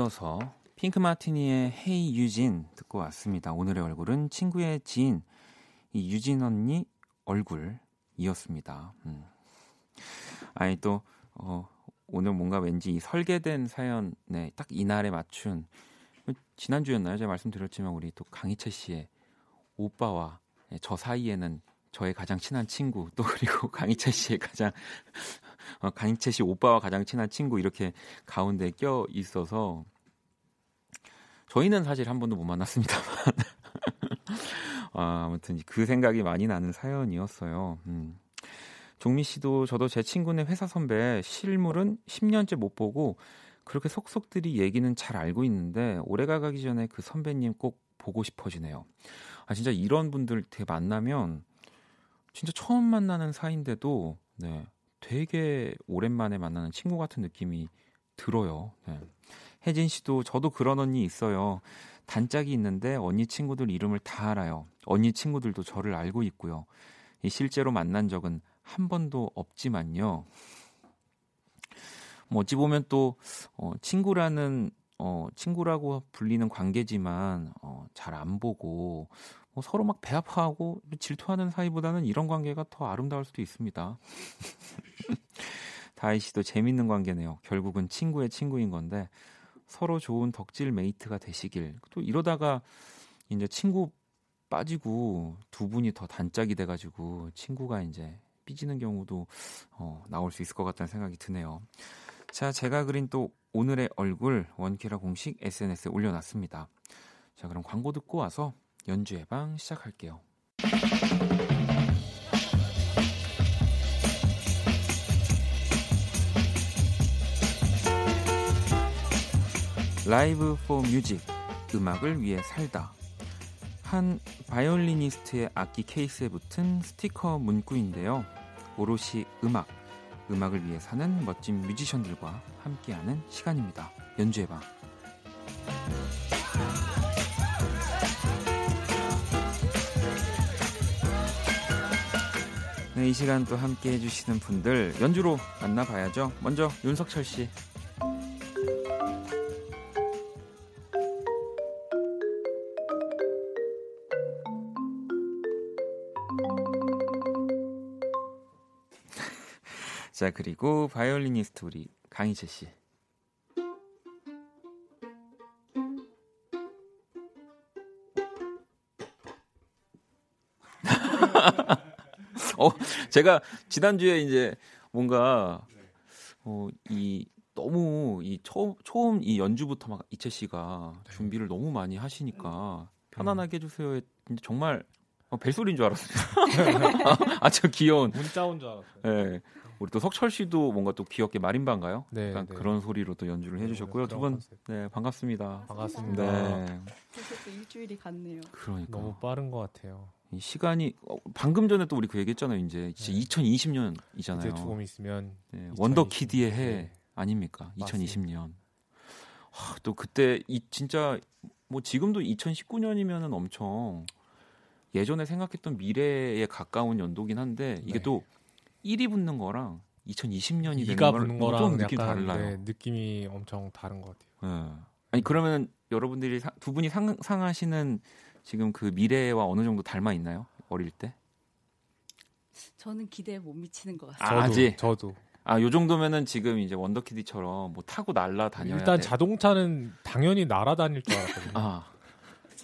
S1: 이어서 핑크 마티니의 Hey Eugene 듣고 왔습니다. 오늘의 얼굴은 친구의 지인 이 유진 언니 얼굴이었습니다. 음. 아니 또 어, 오늘 뭔가 왠지 이 설계된 사연에 딱 이날에 맞춘 지난주였나요? 제가 말씀드렸지만 우리 또 강이채 씨의 오빠와 저 사이에는 저의 가장 친한 친구 또 그리고 *laughs* 강이채 씨의 가장 어, 강희철 씨 오빠와 가장 친한 친구 이렇게 가운데 껴 있어서 저희는 사실 한 번도 못 만났습니다만 *laughs* 아, 아무튼 그 생각이 많이 나는 사연이었어요. 음. 종미 씨도 저도 제 친구네 회사 선배 실물은 10년째 못 보고 그렇게 속속들이 얘기는 잘 알고 있는데 올해가 가기 전에 그 선배님 꼭 보고 싶어지네요. 아 진짜 이런 분들 되게 만나면 진짜 처음 만나는 사이인데도 네, 되게 오랜만에 만나는 친구 같은 느낌이 들어요. 네. 혜진 씨도 저도 그런 언니 있어요. 단짝이 있는데 언니 친구들 이름을 다 알아요. 언니 친구들도 저를 알고 있고요. 실제로 만난 적은 한 번도 없지만요. 뭐 어찌 보면 또 어, 친구라는 어, 친구라고 불리는 관계지만 어, 잘 안 보고 뭐 서로 막 배아파하고 질투하는 사이보다는 이런 관계가 더 아름다울 수도 있습니다. *laughs* 다희 씨도 재밌는 관계네요. 결국은 친구의 친구인 건데 서로 좋은 덕질 mate가 되시길. 또 이러다가 이제 친구 빠지고 두 분이 더 단짝이 돼가지고 친구가 이제 삐지는 경우도 어, 나올 수 있을 것 같다는 생각이 드네요. 자, 제가 그린 또 오늘의 얼굴 원키라 공식 SNS에 올려놨습니다. 자, 그럼 광고 듣고 와서 연주의 방 시작할게요. Live for Music 음악을 위해 살다 한 바이올리니스트의 악기 케이스에 붙은 스티커 문구인데요. 오롯이 음악, 음악을 위해 사는 멋진 뮤지션들과 함께하는 시간입니다. 연주해봐. 네, 이 시간 또 함께 해주시는 분들 연주로 만나봐야죠. 먼저 윤석철 씨. 자 그리고 바이올리니스트 우리 강이채 씨. *laughs* 어 제가 지난주에 이제 뭔가 어, 이 너무 이 처음 처음 이 연주부터 막 이채 씨가
S6: 네.
S1: 준비를 너무 많이 하시니까 편안하게 해주세요. 정말 어, 벨소리인 줄 알았어요. *laughs* *laughs* 아저 귀여운.
S6: 문자 온 줄 알았어요.
S1: 예. 우리 또 석철 씨도 뭔가 또 귀엽게 마림바인가요?
S6: 네,
S1: 약간
S6: 네.
S1: 그런 소리로 또 연주를 해주셨고요. 두 분. 네 반갑습니다.
S6: 반갑습니다.
S1: 네,
S7: 벌써 또 일주일이 갔네요.
S1: 그러니까
S6: 너무 빠른 것 같아요.
S1: 이 시간이 어, 방금 전에 또 우리 그 얘기했잖아요. 이제
S6: 네.
S1: 2020년이잖아요.
S6: 이제 조금 있으면
S1: 네,
S6: 2020.
S1: 원더키드의 해
S6: 네.
S1: 아닙니까?
S6: 맞습니다.
S1: 2020년. 하, 또 그때 이 진짜 뭐 지금도 2019년이면은 엄청 예전에 생각했던 미래에 가까운 연도긴 한데 이게
S6: 네.
S1: 또 1위 붙는 거랑 2020년이 되는
S6: 이가
S1: 거랑
S6: 붙는
S1: 좀
S6: 거랑
S1: 느낌 달라요.
S6: 네, 느낌이 엄청 다른 것 같아요.
S1: 예. 아니 그러면 여러분들이 사- 두 분이 상 상하시는 지금 그 미래와 어느 정도 닮아 있나요? 어릴 때?
S7: 저는 기대에 못 미치는 것
S1: 아,
S7: 같아요.
S6: 저도
S1: 아직?
S6: 저도
S1: 아, 요 정도면은 지금 이제 원더키드처럼 뭐 타고 날라 다녀야
S6: 일단
S1: 돼.
S6: 자동차는 당연히 날아다닐 줄 알았거든요.
S1: 아,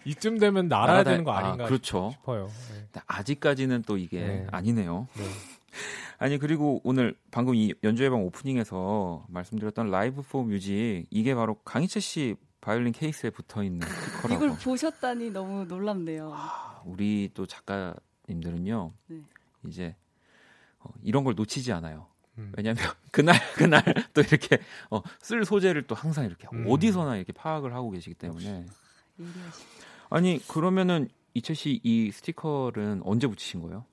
S6: 이쯤 되면 날아야
S1: 날아다-
S6: 되는 거
S1: 아,
S6: 아닌가
S1: 그렇죠.
S6: 싶어요. 네.
S1: 아직까지는 또 이게
S6: 네.
S1: 아니네요.
S6: 네. *laughs*
S1: 아니 그리고 오늘 방금 이 연주의 방 오프닝에서 말씀드렸던 Live for Music 이게 바로 강이채 씨 바이올린 케이스에 붙어 있는 스티커라고.
S7: 이걸 보셨다니 너무 놀랍네요.
S1: 아, 우리 또 작가님들은요.
S7: 네.
S1: 이제 어, 이런 걸 놓치지 않아요.
S6: 음.
S1: 왜냐하면 *laughs* 그날 그날 또 이렇게 어, 쓸 소재를 또 항상 이렇게
S6: 음.
S1: 어디서나 이렇게 파악을 하고 계시기 때문에
S7: 예리하시.
S1: 아니 그러면은 이채 씨이 스티커는 언제 붙이신 거예요?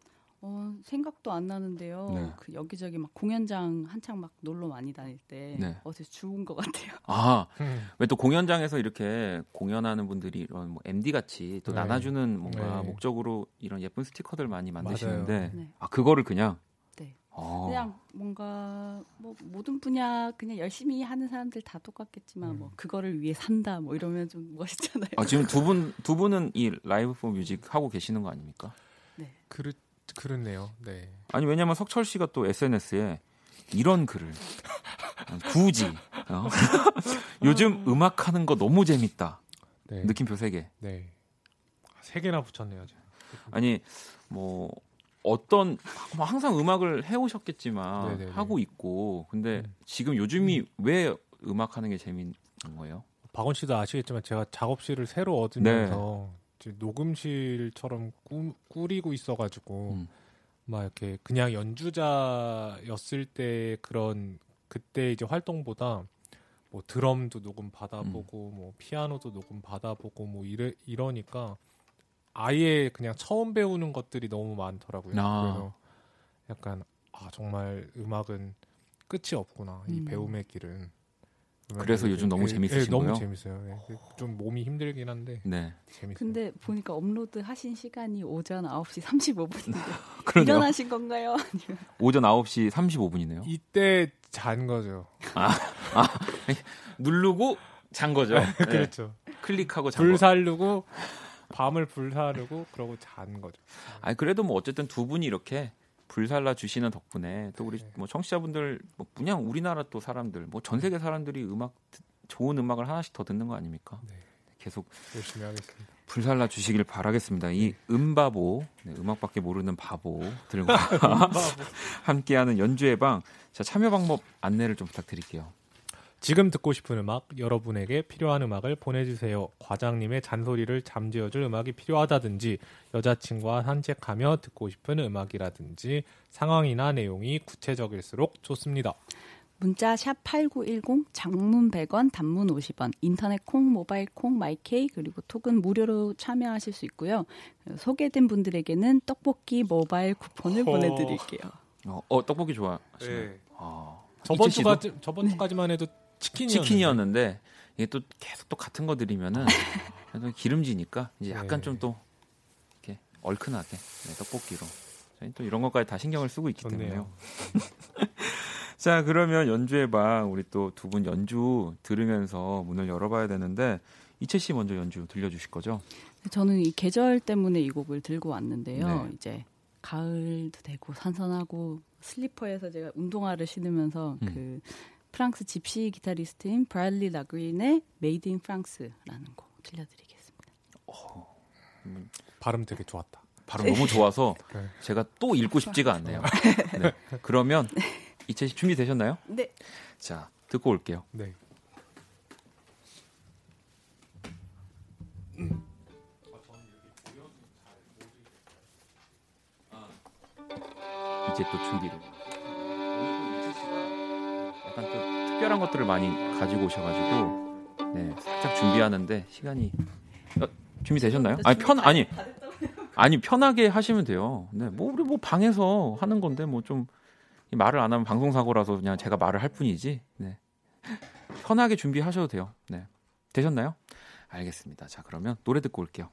S7: 어, 생각도 안 나는데요.
S1: 네.
S7: 그 여기저기 막 공연장 한창 막 놀러 많이 다닐 때
S1: 네.
S7: 어디서 주운 것 같아요. *laughs*
S1: 아,
S6: 음.
S1: 왜또 공연장에서 이렇게 공연하는 분들이 이런 뭐 MD 같이 또
S6: 네.
S1: 나눠주는 뭔가
S6: 네.
S1: 목적으로 이런 예쁜 스티커들 많이 만드시는데.
S7: 네.
S1: 아 그거를 그냥
S7: 네.
S1: 어.
S7: 그냥 뭔가 뭐 모든 분야 그냥 열심히 하는 사람들 다 똑같겠지만
S6: 음.
S7: 뭐 그거를 위해 산다 뭐 이러면 좀 멋있잖아요.
S1: 아, 지금 두 분 *laughs* 두 분은 이 Live for Music 하고 계시는 거 아닙니까?
S7: 네.
S6: 그렇 그렇네요. 네.
S1: 아니 왜냐면 석철 씨가 또 SNS에 이런 글을 굳이 어. *laughs* 요즘 음악 하는 거 너무 재밌다.
S6: 네.
S1: 느낌표 세 개.
S6: 네. 세 개나 붙였네요. 제가.
S1: 아니 뭐 어떤 뭐 항상 음악을 해오셨겠지만
S6: 네네네.
S1: 하고 있고 근데
S6: 음.
S1: 지금 요즘이 왜 음악 하는 게 재밌는 거예요?
S6: 박원 씨도 아시겠지만 제가 작업실을 새로 얻으면서
S1: 네.
S6: 이제 녹음실처럼 꾸, 꾸리고 있어가지고
S1: 음.
S6: 막 이렇게 그냥 연주자였을 때 그런 그때 이제 활동보다 뭐 드럼도 녹음 받아보고
S1: 음.
S6: 뭐 피아노도 녹음 받아보고 뭐 이래 이러니까 아예 그냥 처음 배우는 것들이 너무 많더라고요.
S1: 아.
S6: 그래서 약간 아 정말 음악은 끝이 없구나 이
S7: 음.
S6: 배움의 길은.
S1: 그래서 요즘 너무
S6: 예,
S1: 재밌으신
S6: 예, 너무
S1: 거예요?
S6: 재밌어요. 예. 좀 몸이 힘들긴 한데
S1: 네.
S6: 재밌어요.
S7: 근데 보니까 업로드 하신 시간이 오전 9시 35분인데 *laughs*
S1: 그러네요.
S7: 일어나신 건가요? *laughs* 아니면
S1: 오전 9시 35분이네요.
S6: 이때 잔 거죠. *laughs*
S1: 누르고 잔 거죠. 네.
S6: 그렇죠.
S1: 클릭하고
S6: 잔불
S1: 거.
S6: 살르고 밤을 불 사르고 그러고 잔 거죠.
S1: 아니 그래도 뭐 어쨌든 두 분이 이렇게 불살라 주시는 덕분에 또 우리
S6: 네.
S1: 뭐 청취자분들 뭐 그냥 우리나라 또 사람들 뭐 전 세계 사람들이 음악 듣- 좋은 음악을 하나씩 더 듣는 거 아닙니까?
S6: 네.
S1: 계속
S6: 열심히 하겠습니다.
S1: 불살라 주시길 바라겠습니다. 이 음바보 네, 음악밖에 모르는 바보들과 *laughs* 함께하는 연주의 방. 자 참여 방법 안내를 좀 부탁드릴게요.
S6: 지금 듣고 싶은 음악, 여러분에게 필요한 음악을 보내주세요. 과장님의 잔소리를 잠재워줄 음악이 필요하다든지, 여자친구와 산책하며 듣고 싶은 음악이라든지, 상황이나 내용이 구체적일수록 좋습니다.
S7: 문자 샵 8910 장문 100원 단문 50원 인터넷 콩 모바일 콩 마이케이 그리고 톡은 무료로 참여하실 수 있고요. 소개된 분들에게는 떡볶이 모바일 쿠폰을
S6: 허.
S7: 보내드릴게요.
S1: 어, 어, 떡볶이 좋아하시나요?
S6: 네.
S1: 아,
S6: 저번 주까지 저번 주까지만 해도 치킨이었는데.
S1: 치킨이었는데 이게 또 계속 또 같은 거 드리면은 그래도 기름지니까 이제 약간
S6: 네.
S1: 좀또 이렇게 얼큰하게 네, 떡볶이로 저희 또 이런 것까지 다 신경을 쓰고 있기
S6: 좋네요.
S1: 때문에요. *laughs* 자 그러면 연주의 방 우리 또 두 분 연주 들으면서 문을 열어봐야 되는데 이채 씨 먼저 연주 들려주실 거죠?
S7: 저는 이 계절 때문에 이 곡을 들고 왔는데요.
S1: 네.
S7: 이제 가을도 되고 선선하고 슬리퍼에서 제가 운동화를 신으면서
S1: 음.
S7: 그 프랑스 집시 기타리스트인 비렐리 라그렌의 Made in France라는 곡 들려드리겠습니다.
S6: 발음 되게 좋았다.
S1: 바로 너무 좋아서 *laughs*
S6: 네.
S1: 제가 또 읽고 싶지가 않네요. 네. 그러면 이채 씨 준비 되셨나요?
S7: 네.
S1: 자 듣고 올게요.
S6: 네.
S1: 이제 또 준비를. 오늘 또 이채 씨가 약간 또 특별한 것들을 많이 가지고 오셔가지고 네 살짝 준비하는데 시간이 어, 준비 되셨나요? 아니 편 아니 아니 편하게 하시면 돼요. 네 뭐 우리 뭐 방에서 하는 건데 뭐 좀 말을 안 하면 방송 사고라서 그냥 제가 말을 할 뿐이지. 네 편하게 준비하셔도 돼요. 네 되셨나요? 알겠습니다. 자 그러면 노래 듣고 올게요.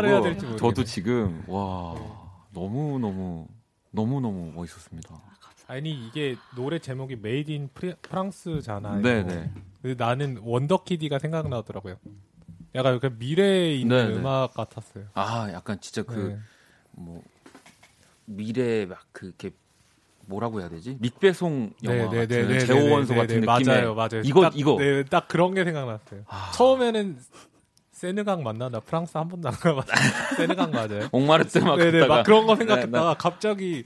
S6: 말을 해야 될지
S1: 저도
S6: 모르겠네.
S1: 지금 와 너무 너무 너무 너무 멋있었습니다.
S6: 아니 이게 노래 제목이 Made in France잖아요.
S1: 네네.
S6: 근데 나는 원더키디가 생각나더라고요. 약간 그 미래에 있는
S1: 네네.
S6: 음악 같았어요.
S1: 아 약간 진짜 그
S6: 네.
S1: 뭐 미래 막 그게 뭐라고 해야 되지? 뤽 베송 영화 같은 제5원소 같은 느낌의
S6: 맞아요, 맞아요.
S1: 이거
S6: 딱,
S1: 이거
S6: 네, 딱 그런 게 생각났어요.
S1: 아.
S6: 처음에는 세느강 맞나? 나 프랑스 한 번도 안 가봤어. *laughs* 세느강 맞아요.
S1: 옥마르트 막
S6: 네네,
S1: 갔다가
S6: 막 그런 거
S1: 네,
S6: 생각했다가 갑자기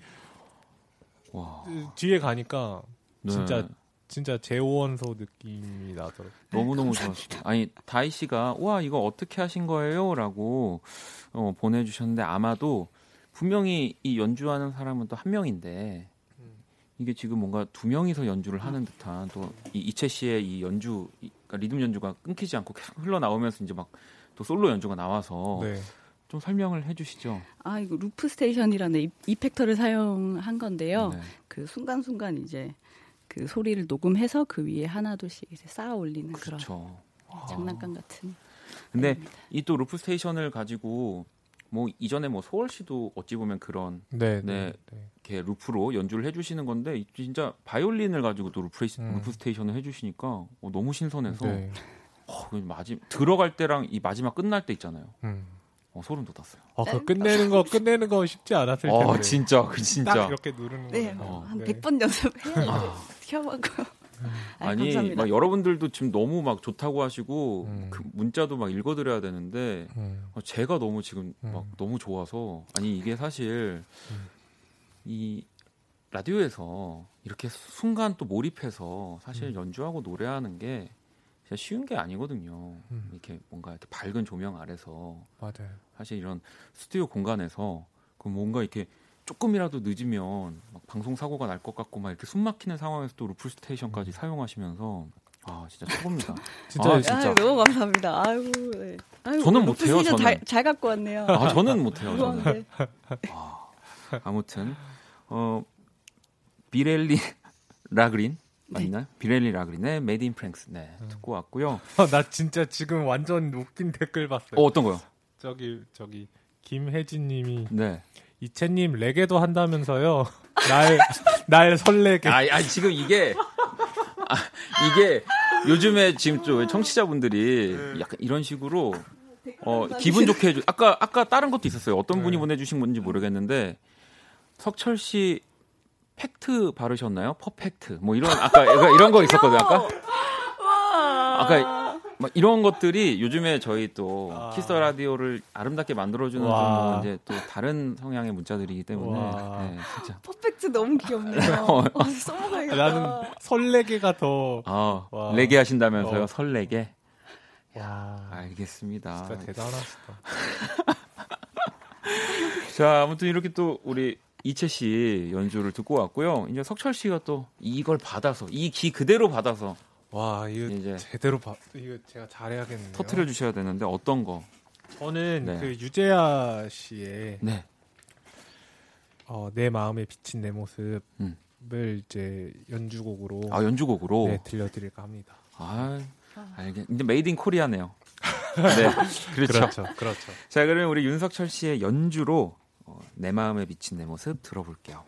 S1: 와
S6: 뒤에 가니까
S1: 네.
S6: 진짜 진짜 제호원소 느낌이 나더라고요.
S1: 너무 너무 좋았어요. 아니 다이 씨가 와 이거 어떻게 하신 거예요?라고 어, 보내 주셨는데 아마도 분명히 이 연주하는 사람은 또 한 명인데 이게 지금 뭔가 두 명이서 연주를 하는 듯한 또 이 이채 씨의 이 연주 이- 그러니까 리듬 연주가 끊기지 않고 계속 흘러 나오면서 이제 막 또 솔로 연주가 나와서
S6: 네.
S1: 좀 설명을 해주시죠.
S7: 아 이거 loop station이라는 이- effector를 사용한 건데요.
S1: 네.
S7: 그 순간순간 이제 그 소리를 녹음해서 그 위에 하나둘씩 이제 쌓아 올리는 그런
S1: 그렇죠.
S7: 장난감 같은.
S1: 근데 이 또 loop station을 가지고 뭐 이전에 뭐 소월 씨도 어찌 보면 그런
S6: 네,
S1: 네.
S6: 네, 네.
S1: 이렇게 loop로 연주를 해주시는 건데 이- 진짜 바이올린을 가지고 또 loop,
S6: 음.
S1: loop station을 해주시니까 어, 너무 신선해서
S6: 네.
S1: 어, 그 마지 들어갈 때랑 이 마지막 끝날 때 있잖아요.
S6: 음.
S1: 어, 소름 돋았어요.
S6: 아, 그 끝내는 거 끝내는 거 쉽지 않았을 텐데.
S1: 어 진짜
S6: 그딱
S1: 진짜
S6: 이렇게 누르는
S7: 네,
S6: 거.
S1: 어,
S7: 한
S6: 네.
S7: 100번 연습해야지.
S1: 아.
S7: 켜보고. 아,
S1: 아니
S7: 감사합니다.
S1: 막 여러분들도 지금 너무 막 좋다고 하시고
S6: 음.
S1: 그 문자도 막 읽어드려야 되는데
S6: 음.
S1: 어, 제가 너무 지금
S6: 음.
S1: 막 너무 좋아서 아니 이게 사실 이 라디오에서 이렇게 순간 또 몰입해서 사실 연주하고 노래하는 게 진짜 쉬운 게 아니거든요.
S6: 음.
S1: 이렇게 뭔가 이렇게 밝은 조명 아래서
S6: 맞아요.
S1: 사실 이런 스튜디오 공간에서 그 뭔가 이렇게 조금이라도 늦으면 막 방송 사고가 날 것 같고 막 이렇게 숨 막히는 상황에서 또 루프 스테이션까지 사용하시면서 아 진짜 최고입니다. *laughs*
S6: 진짜
S1: 아, 진짜.
S7: 아유, 너무 감사합니다. 아유, 네. 아유,
S1: 저는 못해요, 저는.
S7: 잘, 잘 갖고 왔네요.
S1: 아 저는 못해요. 저는.
S7: 무거운데.
S1: 아무튼 어 비렐리 *laughs* 라그렌 맞나요? 비렐리 라그렌의 Made in France 네 듣고 왔고요. *laughs*
S6: 아, 나 진짜 지금 완전 웃긴 댓글 봤어요.
S1: 어 어떤 거요?
S6: 저기 저기 김혜진님이
S1: 네.
S6: 이채님 레게도 한다면서요. *laughs* 날, 날 설레게.
S1: 아, 아 지금 이게 아, 이게 요즘에 지금 좀 청취자분들이 약간 이런 식으로 어 기분 좋게 해주. 아까 아까 다른 것도 있었어요. 어떤 분이
S6: 네.
S1: 보내주신 건지 모르겠는데 석철 씨 팩트 바르셨나요? Perfect 뭐 이런 아까 *laughs* 이런 거 있었거든요. 아까 아까 막 이런 것들이 요즘에 저희 또
S6: 아.
S1: Kiss the Radio를 아름답게 만들어주는
S6: 와.
S1: 좀 이제 또 다른 성향의 문자들이기 때문에
S6: 와.
S1: 네, 진짜 *laughs*
S8: Perfect 너무 귀엽네요. *laughs*
S1: 어.
S8: 어, 써먹어야겠다.
S6: 나는 설레게가 더.
S1: 아
S6: 와.
S1: 레게 하신다면서요
S6: 어.
S1: 설레게
S6: 와.
S1: 알겠습니다.
S6: 진짜 대단하시다. *laughs*
S1: 자, 아무튼 이렇게 또 우리 이채 씨 연주를 듣고 왔고요. 이제 석철 씨가 또 이걸 받아서 이 기 그대로 받아서
S6: 와, 이거
S1: 이제
S6: 제대로 봐. 이거 제가 잘해야겠네요.
S1: 터트려 주셔야 되는데 어떤 거?
S6: 저는
S1: 네.
S6: 그 유재하 씨의
S1: 네.
S6: 어, 내 마음에 비친 내 모습을
S1: 음.
S6: 이제 연주곡으로
S1: 아, 연주곡으로.
S6: 네, 들려드릴까 합니다.
S1: 아, 알겠. 이제 Made in Korea네요. 네. 그렇죠.
S6: 그렇죠. 그렇죠.
S1: 자, 그러면 우리 윤석철 씨의 연주로 어, 내 마음에 비친 내 모습 들어볼게요.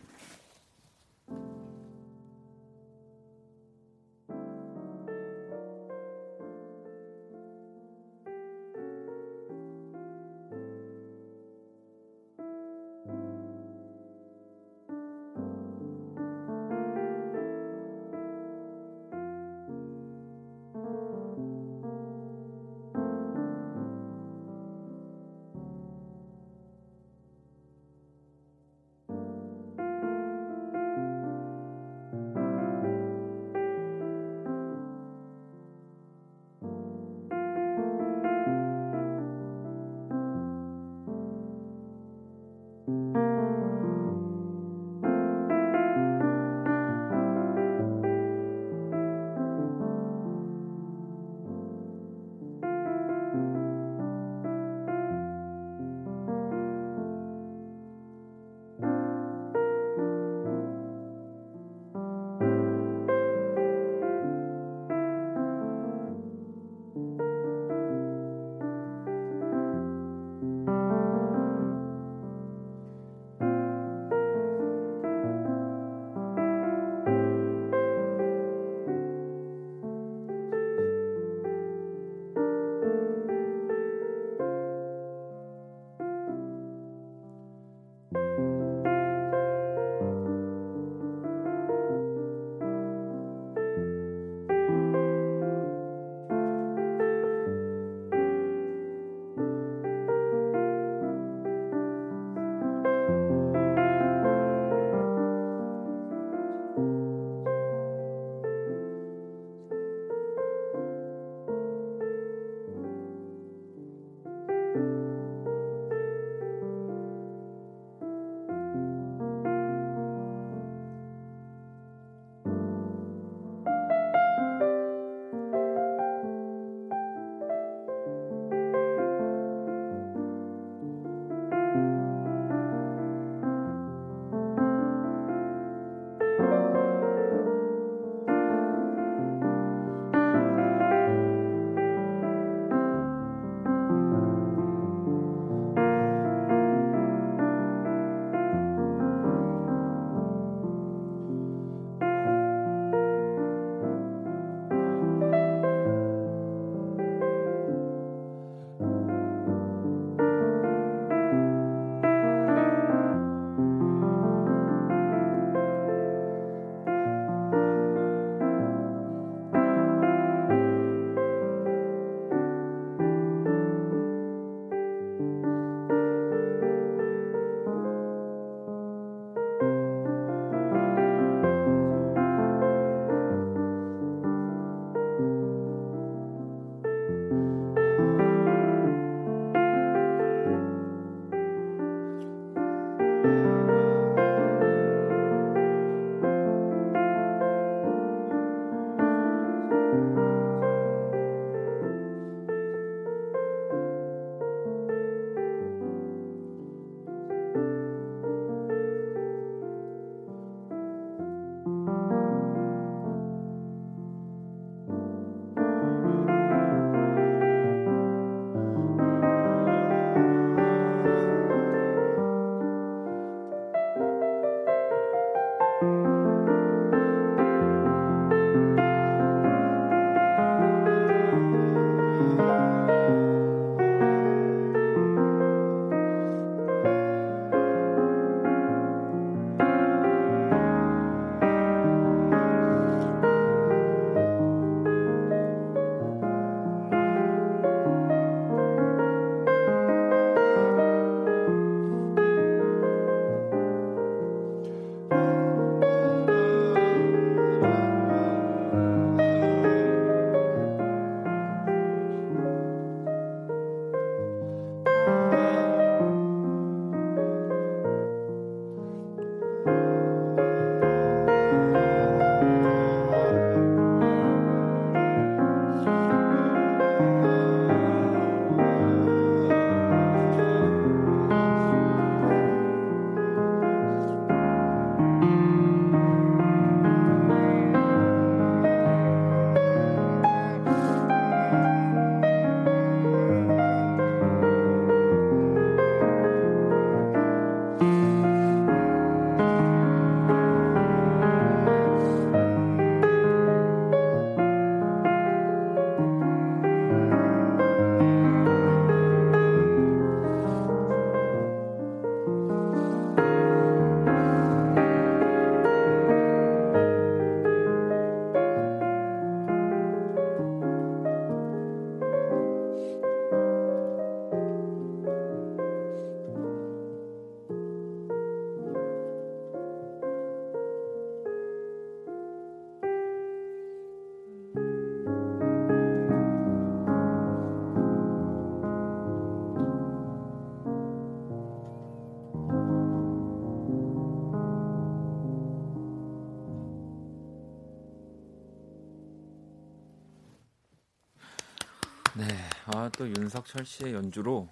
S1: 또 윤석철 씨의 연주로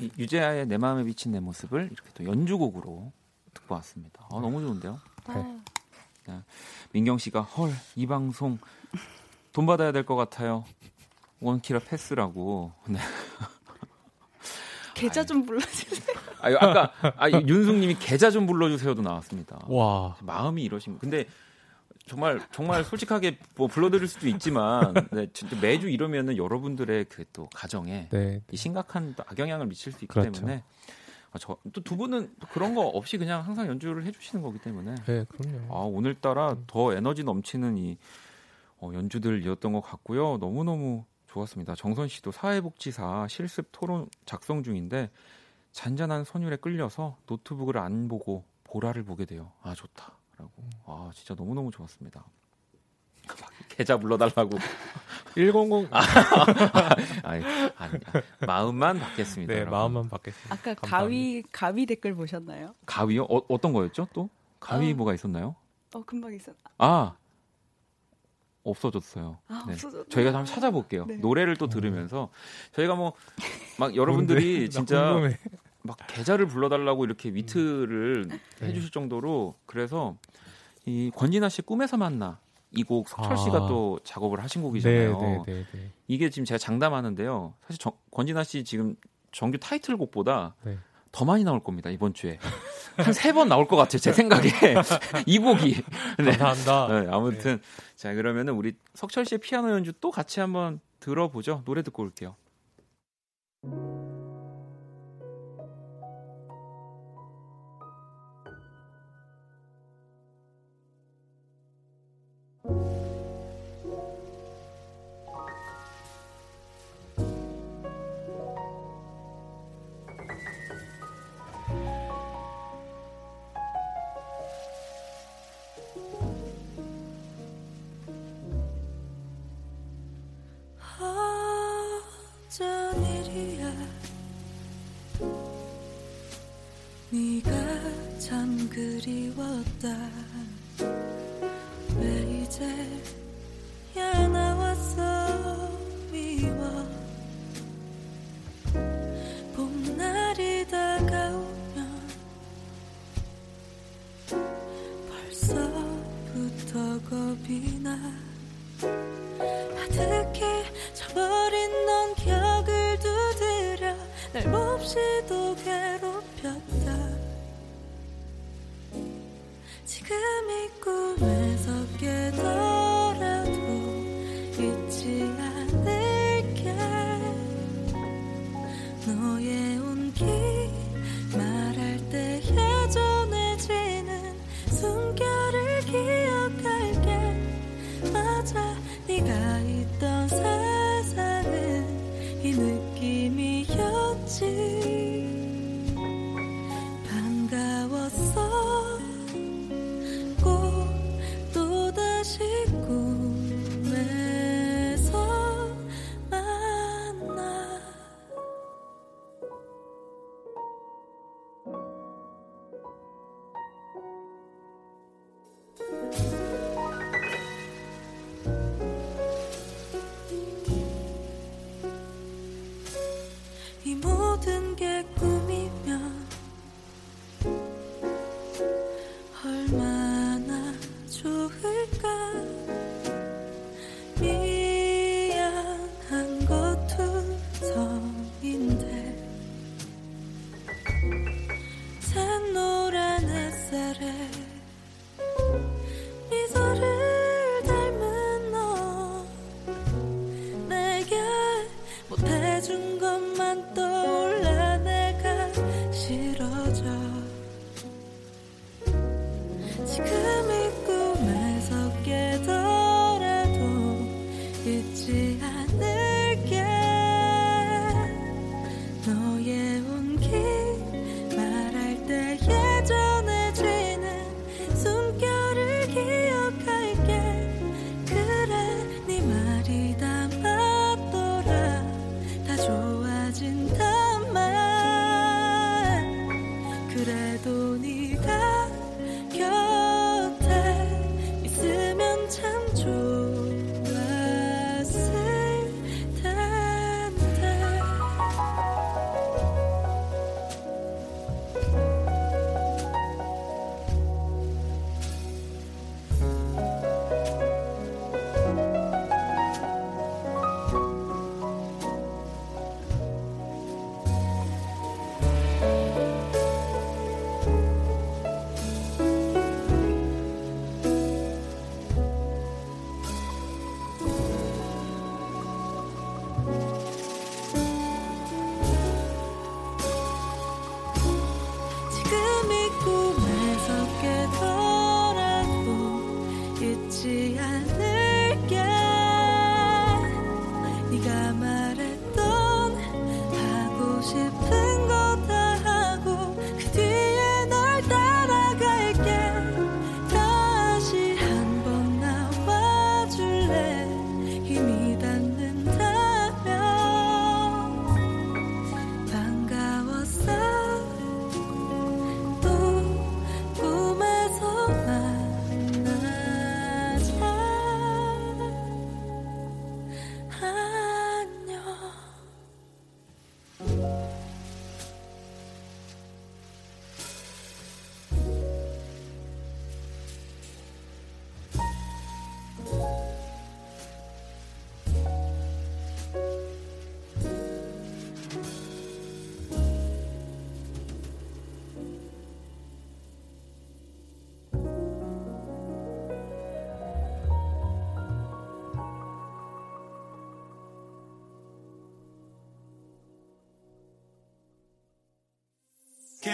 S1: 이 유재하의 내 마음에 비친 내 모습을 이렇게 또 연주곡으로 듣고 왔습니다. 아, 너무 좋은데요?
S7: 아,
S1: 네. 민경 씨가 헐, 이 방송 돈 받아야 될 것 같아요. 원키라 패스라고. 네. *laughs*
S7: 계좌 좀 불러주세요.
S1: 아, 아까 아, 윤숙님이 계좌 좀 불러주세요도 나왔습니다.
S6: 와.
S1: 마음이 이러신. 근데 정말 정말 솔직하게 뭐 불러드릴 수도 있지만 *laughs* 네, 진짜 매주 이러면은 여러분들의 그 또 가정에
S6: 네.
S1: 이 심각한 또 악영향을 미칠 수 있기
S6: 그렇죠.
S1: 때문에 아, 저또 두 분은 또 그런 거 없이 그냥 항상 연주를 해주시는 거기 때문에
S6: 네, 그럼요.
S1: 아 오늘따라 더 에너지 넘치는 이 어, 연주들이었던 것 같고요. 너무 너무 좋았습니다. 정선 씨도 사회복지사 실습 토론 작성 중인데 잔잔한 선율에 끌려서 노트북을 안 보고 보라를 보게 돼요. 아 좋다 라고. 아 진짜 너무 너무 좋았습니다. 계좌 불러달라고.
S6: 100
S1: 아니, 아니, 마음만 받겠습니다.
S6: 네,
S1: 여러분.
S6: 마음만 받겠습니다.
S7: 아까
S6: 감사합니다.
S7: 가위 가위 댓글 보셨나요?
S1: 가위요? 어, 어떤 거였죠? 또 가위
S7: 어.
S1: 뭐가 있었나요?
S7: 어 금방 있었.
S1: 아 없어졌어요.
S7: 아,
S1: 네. 저희가 한번 찾아볼게요.
S7: 네.
S1: 노래를 또 들으면서 저희가 뭐 막 *laughs* 여러분들이 진짜
S6: 궁금해.
S1: 막 계좌를 불러달라고 이렇게 위트를
S6: 네.
S1: 해주실 정도로 그래서 이 권진아 씨 꿈에서 만나 이 곡 석철 씨가
S6: 아.
S1: 또 작업을 하신
S6: 네,
S1: 곡이잖아요.
S6: 네, 네, 네.
S1: 이게 지금 제가 장담하는데요. 사실 정- 권진아 씨 지금 정규 타이틀곡보다
S6: 네.
S1: 더 많이 나올 겁니다 이번 주에 한 세 번 나올 것 같아요 제 생각에 *laughs* 이 곡이 네.
S6: 감사합니다.
S1: 네, 아무튼 자 그러면은 우리 석철 씨의 피아노 연주 또 같이 한번 들어보죠 노래 듣고 올게요.
S9: 네가 참 그리웠다. 왜 이제야 나왔어 미워? 봄날이 다가오면 벌써부터 겁이 나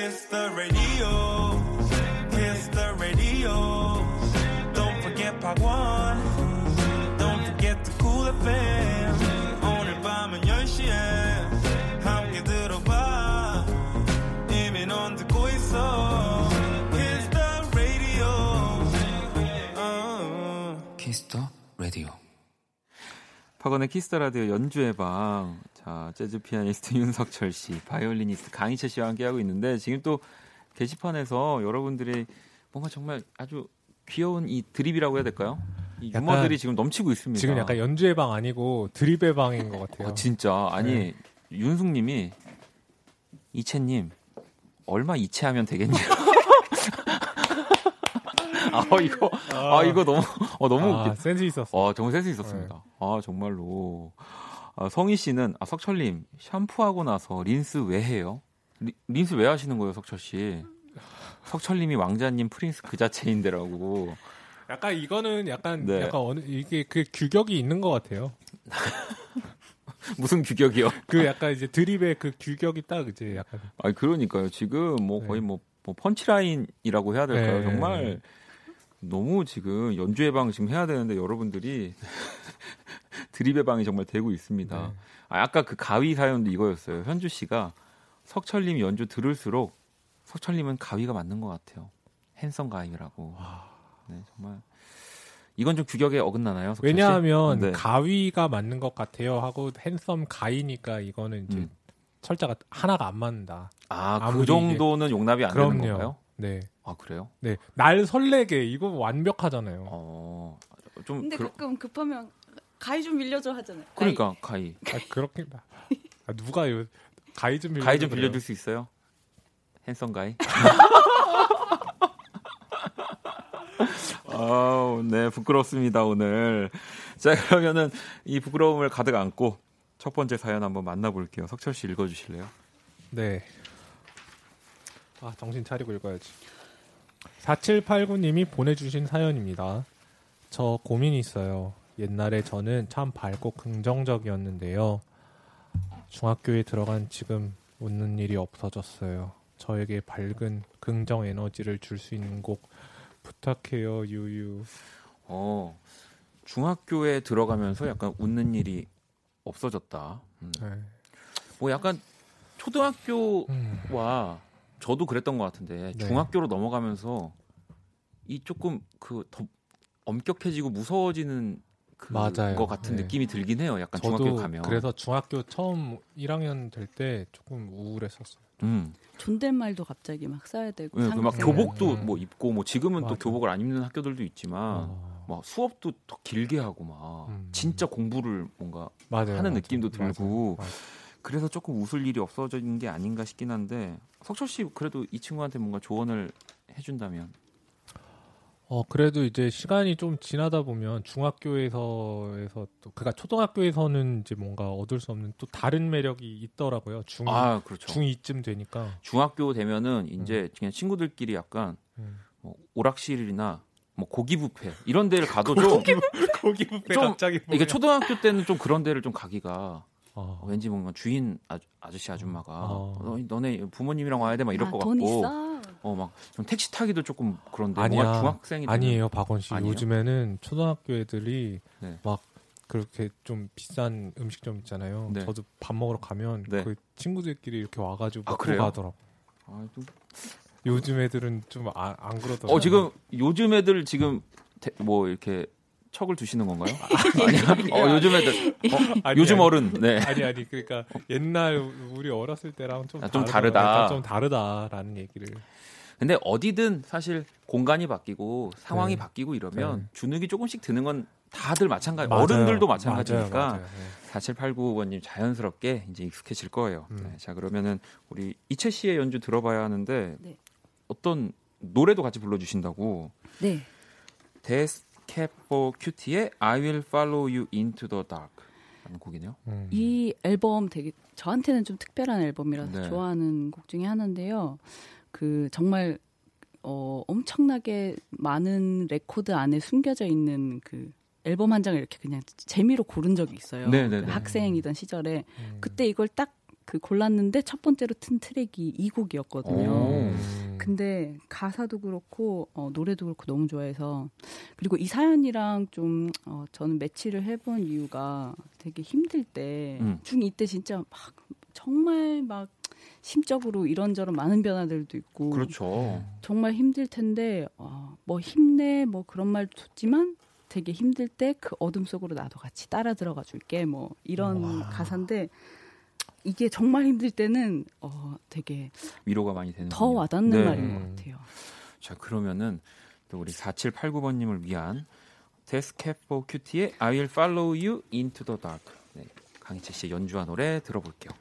S10: Kiss the radio. Kiss the radio. Don't forget Part 1. Don't forget the cool FM. 오늘 밤은 10시에 함께 들어봐. 이미 넌 듣고 있어. Kiss the radio. 어.
S1: Kiss the Radio. 박원의 Kiss the Radio 연주의 방. 자, 재즈 피아니스트 *laughs* 윤석철 씨, 바이올리니스트 강이채 씨와 함께하고 있는데 지금 또 게시판에서 여러분들이 뭔가 정말 아주 귀여운 이 드립이라고 해야 될까요? 이 유머들이 지금 넘치고 있습니다.
S6: 지금 약간 연주의 방 아니고 드립의 방인 것 같아요.
S1: 어, 진짜 아니
S6: 네.
S1: 윤숙님이 이채님 얼마 이체하면 되겠냐? *laughs* 아 이거 아 이거 너무 어, 너무
S6: 아,
S1: 웃겨.
S6: 센스 있었어.
S1: 어 정말 센스 있었습니다. 아 정말로 아, 성희 씨는 아 석철님 샴푸하고 나서 린스 왜 해요? 리, 린스 왜 하시는 거예요, 석철 씨? 석철님이 왕자님 프린스 그 자체인데라고.
S6: 약간 이거는 약간
S1: 네.
S6: 약간 어느 이게 그 규격이 있는 것 같아요. *laughs*
S1: 무슨 규격이요?
S6: 그 약간 이제 드립의 그 규격이 딱 이제 약간
S1: 아니 그러니까요. 지금 뭐 거의 뭐, 뭐 펀치라인이라고 해야 될까요?
S6: 네.
S1: 정말 너무 지금 연주의 방 지금 해야 되는데 여러분들이 *laughs* 드립의 방이 정말 되고 있습니다.
S6: 네.
S1: 아, 아까 그 가위 사연도 이거였어요. 현주 씨가 석철님 연주 들을수록 석철님은 가위가 맞는 것 같아요. 핸섬 가위라고. 네, 정말 이건 좀 규격에 어긋나나요?
S6: 왜냐하면
S1: 네.
S6: 가위가 맞는 것 같아요 하고 핸섬 가이니까 이거는 이제
S1: 음.
S6: 철자가 하나가 안 맞는다.
S1: 아, 그 정도는 용납이 안 되는
S6: 그럼요.
S1: 건가요?
S6: 네.
S1: 아, 그래요?
S6: 네. 날 설레게 이거 완벽하잖아요.
S1: 어, 좀
S7: 근데
S1: 그러-
S7: 가끔 급하면 가위 좀 빌려줘 하잖아요.
S1: 그러니까 가위.
S6: 아, 그렇게 아, 누가 요 가위 좀 빌려
S1: 가위 좀 빌려줄 수 있어요? 핸섬 가위? *laughs* 아우, 네, 부끄럽습니다, 오늘. 자, 그러면은 이 부끄러움을 가득 안고 첫 번째 사연 한번 만나볼게요. 석철 씨 읽어주실래요?
S6: 네. 아, 정신 차리고 읽어야지. 4789님이 보내주신 사연입니다. 저 고민이 있어요. 옛날에 저는 참 밝고 긍정적이었는데요. 중학교에 들어간 지금 웃는 일이 없어졌어요. 저에게 밝은 긍정 에너지를 줄 수 있는 곡 부탁해요, 유유.
S1: 어, 중학교에 들어가면서 약간 웃는 일이 없어졌다. 음.
S6: 네.
S1: 뭐 약간 초등학교와 저도 그랬던 것 같은데
S6: 네.
S1: 중학교로 넘어가면서 이 조금 그 더 엄격해지고 무서워지는 그
S6: 맞아요.
S1: 거 같은
S6: 네.
S1: 느낌이 들긴 해요. 약간 중학교 가면.
S6: 그래서 중학교 처음 1학년 될 때 조금 우울했었어요.
S1: 음.
S7: 존댓말도 갑자기 막 써야 되고.
S1: 네, 그막
S7: 상세.
S1: 교복도
S6: 음.
S1: 뭐 입고 뭐 지금은 또
S6: 맞아.
S1: 교복을 안 입는 학교들도 있지만
S6: 어,
S1: 막 수업도 더 길게 하고 막
S6: 음.
S1: 진짜 공부를 뭔가
S6: 맞아요.
S1: 하는
S6: 맞아요.
S1: 느낌도
S6: 맞아요.
S1: 들고
S6: 맞아요.
S1: 그래서 조금 웃을 일이 없어진 게 아닌가 싶긴 한데 석철 씨 그래도 이 친구한테 뭔가 조언을 해준다면
S6: 어 그래도 이제 시간이 좀 지나다 보면 중학교에서에서 또 그러니까 초등학교에서는 이제 뭔가 얻을 수 없는 또 다른 매력이 있더라고요. 중
S1: 아 그렇죠.
S6: 중2쯤 되니까
S1: 중학교 되면은 이제 그냥 친구들끼리 약간
S6: 음.
S1: 뭐 오락실이나 뭐 고기 뷔페 이런 데를 가도 *laughs* 좀
S6: 고기 뷔페
S1: 좀
S6: 갑자기
S1: 이게 초등학교 때는 좀 그런 데를 좀 가기가
S6: 어,
S1: 왠지 뭔가 주인 아, 아저 씨 아줌마가
S6: 어.
S1: 너, 너네 부모님이랑 와야 돼 막 이럴
S7: 아, 것돈
S1: 같고
S7: 있어.
S1: 어막좀 택시 타기도 조금 그런데
S6: 아니야.
S1: 중학생이
S6: 아니에요, 박원 씨.
S1: 아니에요?
S6: 요즘에는 초등학교 애들이
S1: 네.
S6: 막 그렇게 좀 비싼 음식점 있잖아요.
S1: 네.
S6: 저도 밥 먹으러 가면
S1: 네.
S6: 그 친구들끼리 이렇게 와가지고
S1: 아,
S6: 먹고
S1: 그래요?
S6: 가더라고.
S1: 아, 좀-
S6: 요즘 애들은 좀안 그러더라고.
S1: 어 지금 요즘 애들 지금 대- 뭐 이렇게 척을 두시는 건가요? *laughs* 아니야. 어 요즘 애들 어,
S6: 아니,
S1: 요즘
S6: 아니.
S1: 어른 네.
S6: 아니 아니 그러니까 옛날 우리 어렸을 때랑 좀,
S1: 아, 좀. 다르다.
S6: 약간 좀 다르다라는 얘기를
S1: 근데 어디든 사실 공간이 바뀌고 상황이
S6: 네.
S1: 바뀌고 이러면
S6: 네.
S1: 주눅이 조금씩 드는 건 다들 마찬가지.
S6: 맞아요.
S1: 어른들도
S6: 맞아요,
S1: 마찬가지니까
S6: 맞아요. 네.
S1: 4789번님 자연스럽게 이제 익숙해질 거예요.
S6: 음.
S1: 네, 자 그러면은 우리 이채 씨의 연주 들어봐야 하는데
S7: 네.
S1: 어떤 노래도 같이 불러주신다고.
S7: 네.
S1: Death Cab for Cutie의 I Will Follow You Into the Dark 라는 곡이네요.
S6: 음.
S7: 이 앨범 되게 저한테는 좀 특별한 앨범이라서
S1: 네.
S7: 좋아하는 곡 중에 하나인데요. 그 정말 어 엄청나게 많은 레코드 안에 숨겨져 있는 그 앨범 한 장을 이렇게 그냥 재미로 고른 적이 있어요.
S1: 네, 네,
S7: 그
S1: 네.
S7: 학생이던 시절에
S6: 음.
S7: 그때 이걸 딱
S6: 그 골랐는데 첫 번째로 튼 트랙이 이 곡이었거든요.
S7: 오.
S6: 근데 가사도 그렇고 어, 노래도 그렇고 너무 좋아해서 그리고 이 사연이랑 좀 어, 저는 매치를 해본 이유가 되게 힘들 때
S7: 음.
S6: 중2 때 진짜 막 정말 막 심적으로 이런저런 많은 변화들도 있고
S7: 그렇죠.
S6: 정말 힘들 텐데 어, 뭐 힘내 뭐 그런 말 좋지만 되게 힘들 때 그 어둠 속으로 나도 같이 따라 들어가 줄게 뭐 이런 가사인데 이게 정말 힘들 때는 어 되게
S7: 위로가 많이 되는.
S6: 더 와닿는
S7: 네.
S6: 말인 것 같아요.
S7: 자 그러면은 또 우리 4789번님을 위한 데스캡 포 큐티의 I Will Follow You Into the Dark. 네, 강희철 씨의 연주한 노래 들어볼게요.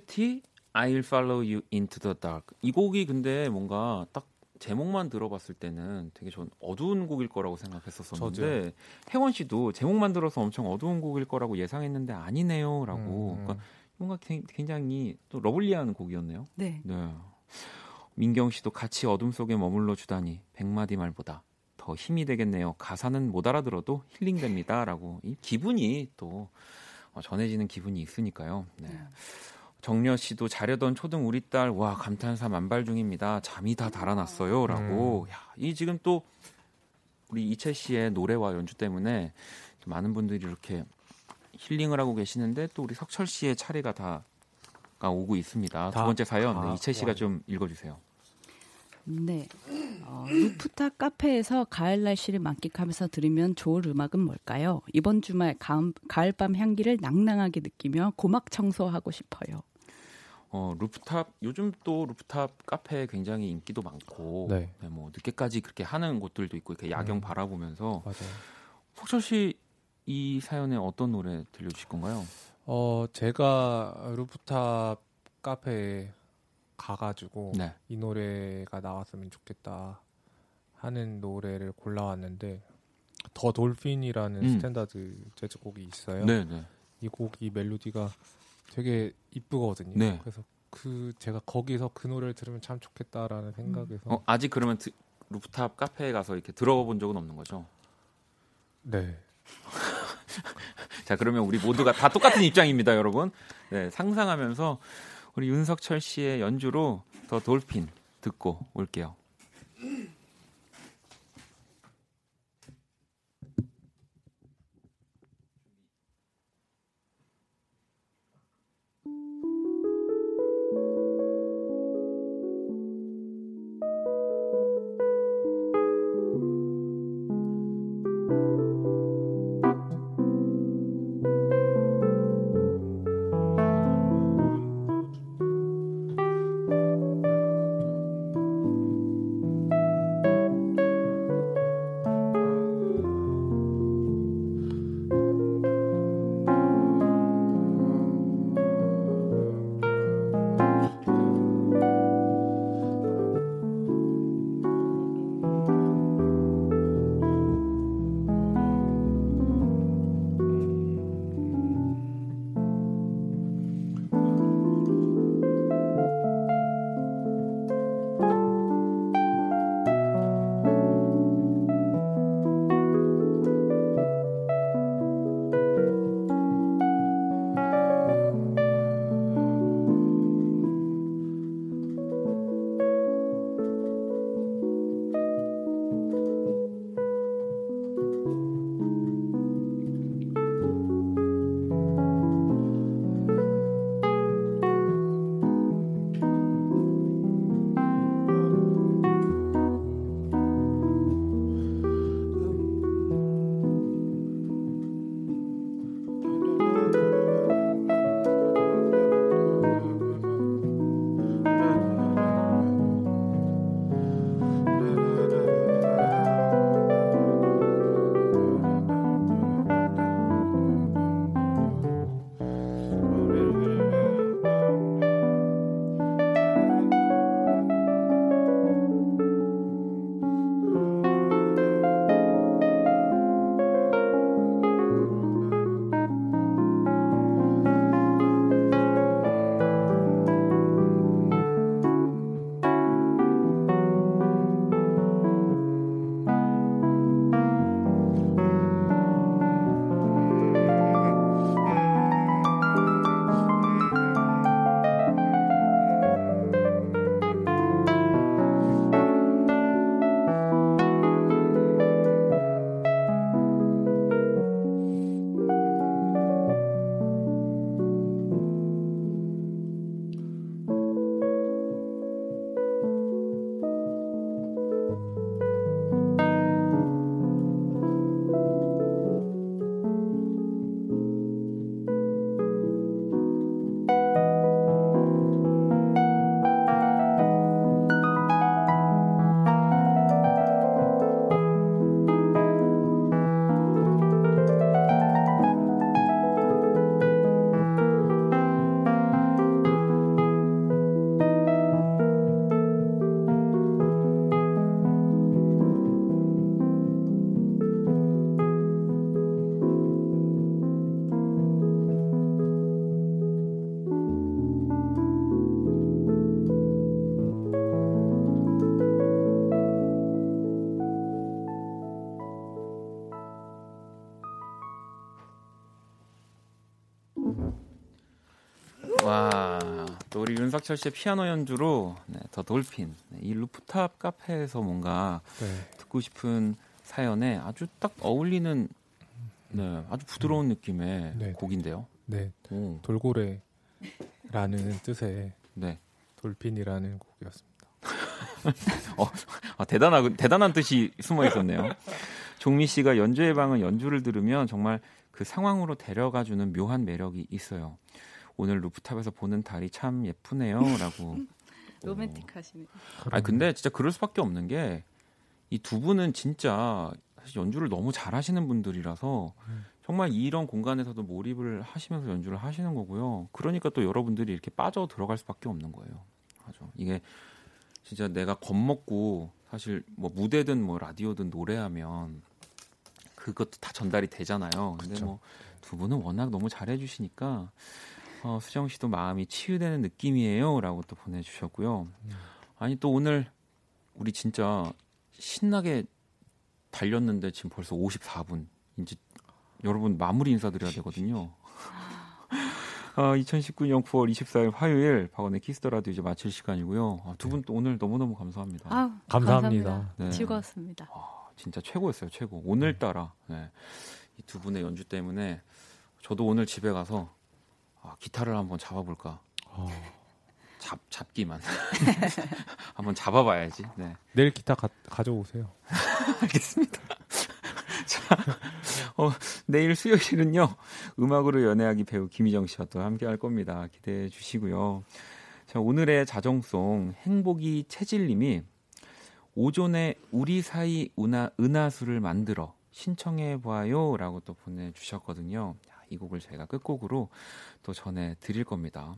S1: Cutie I'll follow you into the dark.
S7: 이 곡이 근데 뭔가 딱 제목만 들어봤을 때는 되게 전 어두운 곡일 거라고 생각했었었는데
S11: 저도요.
S7: 혜원 씨도 제목만 들어서 엄청 어두운 곡일 거라고 예상했는데 아니네요라고.
S11: 음.
S7: 그러니까 뭔가 굉- 굉장히 또 lovely한 곡이었네요.
S6: 네.
S7: 네. 민경 씨도 같이 어둠 속에 머물러 주다니 백마디 말보다 더 힘이 되겠네요. 가사는 못 알아들어도 힐링됩니다라고 이 기분이 또 어, 전해지는 기분이 있으니까요. 네. 정려 씨도 자려던 초등 우리 딸 와 감탄사 만발 중입니다. 잠이 다 달아났어요라고. 야, 이 지금 또 우리 이채 씨의 노래와 연주 때문에 또 많은 분들이 이렇게 힐링을 하고 계시는데 또 우리 석철 씨의 차례가 다
S1: 오고 있습니다. 두
S6: 다-
S1: 번째 사연
S6: 아,
S1: 네, 이채 씨가
S6: 와요.
S1: 좀 읽어주세요.
S7: 네. 어, 루프탑 카페에서 가을 날씨를 만끽하면서 들으면 좋을 음악은 뭘까요? 이번 주말 가을, 가을밤 향기를 낭낭하게 느끼며 고막 청소하고 싶어요.
S1: 어, 루프탑 요즘 또 루프탑 카페 굉장히 인기도 많고
S6: 네.
S1: 네, 뭐 늦게까지 그렇게 하는 곳들도 있고 이렇게 야경
S6: 음.
S1: 바라보면서
S6: 맞아요.
S1: 석철 씨 이 사연에 어떤 노래 들려주실 건가요?
S6: 어, 제가 루프탑 카페에 가가지고
S1: 네.
S6: 이 노래가 나왔으면 좋겠다 하는 노래를 골라왔는데 The Dolphin이라는
S1: 음.
S6: standard 재즈곡이 있어요.
S1: 네, 네.
S6: 이 곡이 멜로디가 되게 이쁘거든요.
S1: 네.
S6: 그래서 그 제가 거기서 그 노래를 들으면 참 좋겠다라는 생각에서
S1: 어, 아직 그러면 드- 루프탑 카페에 가서 이렇게 들어본 적은 없는 거죠?
S6: 네. *laughs*
S1: 자, 그러면 우리 모두가 다 똑같은 입장입니다, 여러분. 네, 상상하면서 우리 윤석철 씨의 연주로 더 돌핀 듣고 올게요. 윤석철 씨의 피아노 연주로 네, 더 돌핀 네, 이 루프탑 카페에서 뭔가
S6: 네.
S1: 듣고 싶은 사연에 아주 딱 어울리는 네, 아주 부드러운 느낌의
S6: 네.
S1: 곡인데요.
S6: 네.
S1: 오.
S6: 돌고래 라는 뜻의
S1: 네.
S6: 돌핀이라는 곡이었습니다. *laughs*
S1: 어, 아, 대단한 대단한 뜻이 숨어 있었네요. 종미 씨가 연주의 방은 연주를 들으면 정말 그 상황으로 데려가 주는 묘한 매력이 있어요. 오늘 루프탑에서 보는 달이 참 예쁘네요라고. *laughs*
S7: 로맨틱하시네.
S1: 아 근데 진짜 그럴 수밖에 없는 게 이 두 분은 진짜 사실 연주를 너무 잘하시는 분들이라서 정말 이런 공간에서도 몰입을 하시면서 연주를 하시는 거고요. 그러니까 또 여러분들이 이렇게 빠져 들어갈 수밖에 없는 거예요. 맞아. 이게 진짜 내가 겁먹고 사실 뭐 무대든 뭐 라디오든 노래하면 그것도 다 전달이 되잖아요. 근데. 뭐 두 분은 워낙 너무 잘해 주시니까 어, 수정 씨도 마음이 치유되는 느낌이에요라고 또 보내 주셨고요. 아니 또 오늘 우리 진짜 신나게 달렸는데 지금 벌써 54분. 이제 여러분 마무리 인사드려야 되거든요. 어, 2019년 9월 24일 화요일 박원의 Kiss the Radio 이제 마칠 시간이고요. 아, 두분 또 오늘 너무너무 감사합니다.
S7: 아우,
S6: 감사합니다.
S1: 네.
S7: 즐거웠습니다.
S1: 진짜 최고였어요, 최고. 오늘따라 네. 이두 분의 연주 때문에 저도 오늘 집에 가서 아, 기타를 한번 잡아볼까.
S6: 어,
S1: 잡 잡기만 *laughs* 한번 잡아봐야지. 네.
S6: 내일 기타 가, 가져오세요. *laughs*
S1: 알겠습니다. *laughs* 자, 어, 내일 수요일은요 음악으로 연애하기 배우 김희정 씨와 또 함께할 겁니다. 기대해 주시고요. 자, 오늘의 자정송 행복이 체질님이 오존의 우리 사이 은하, 은하수를 만들어 신청해 봐요라고 또 보내주셨거든요. 자, 이 곡을 저희가 끝곡으로 또 전해 드릴 겁니다.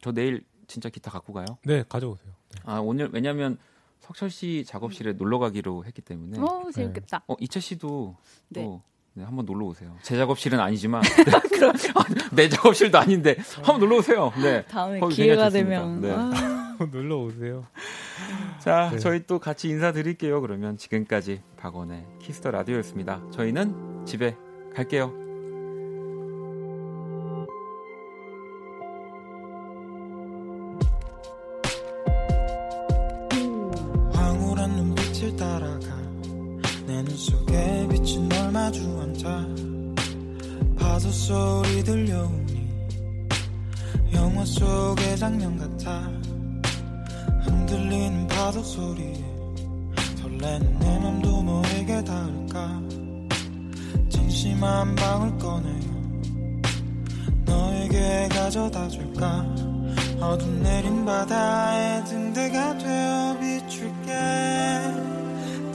S1: 저 내일 진짜 기타 갖고 가요?
S6: 네, 가져오세요.
S1: 아 오늘 왜냐면 석철 씨 작업실에 놀러 가기로 했기 때문에
S7: 오, 재밌겠다.
S1: 어 이채 씨도
S7: 네.
S1: 또 네, 한번 놀러 오세요. 제 작업실은 아니지만 *laughs* *laughs* 내 작업실도 아닌데 한번 놀러 오세요. 네.
S7: 다음에 기회가. 되면
S1: 네.
S7: 아,
S6: 놀러 오세요.
S1: 자,
S6: 네.
S1: 저희 또 같이 인사드릴게요. 그러면 지금까지 박원의 키스터 라디오였습니다. 저희는 집에 갈게요.
S10: 소리에 설레는 내 맘도 너에게 닿을까? 진심 한 방울 꺼내요 너에게 가져다 줄까? 어둠 내린 바다에 등대가 되어 비출게.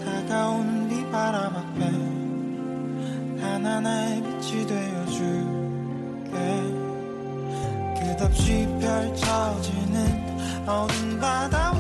S10: 다가오는 비바람 앞에 하나하나의 빛이 되어줄게. 끝없이 펼쳐지는 어둠 바다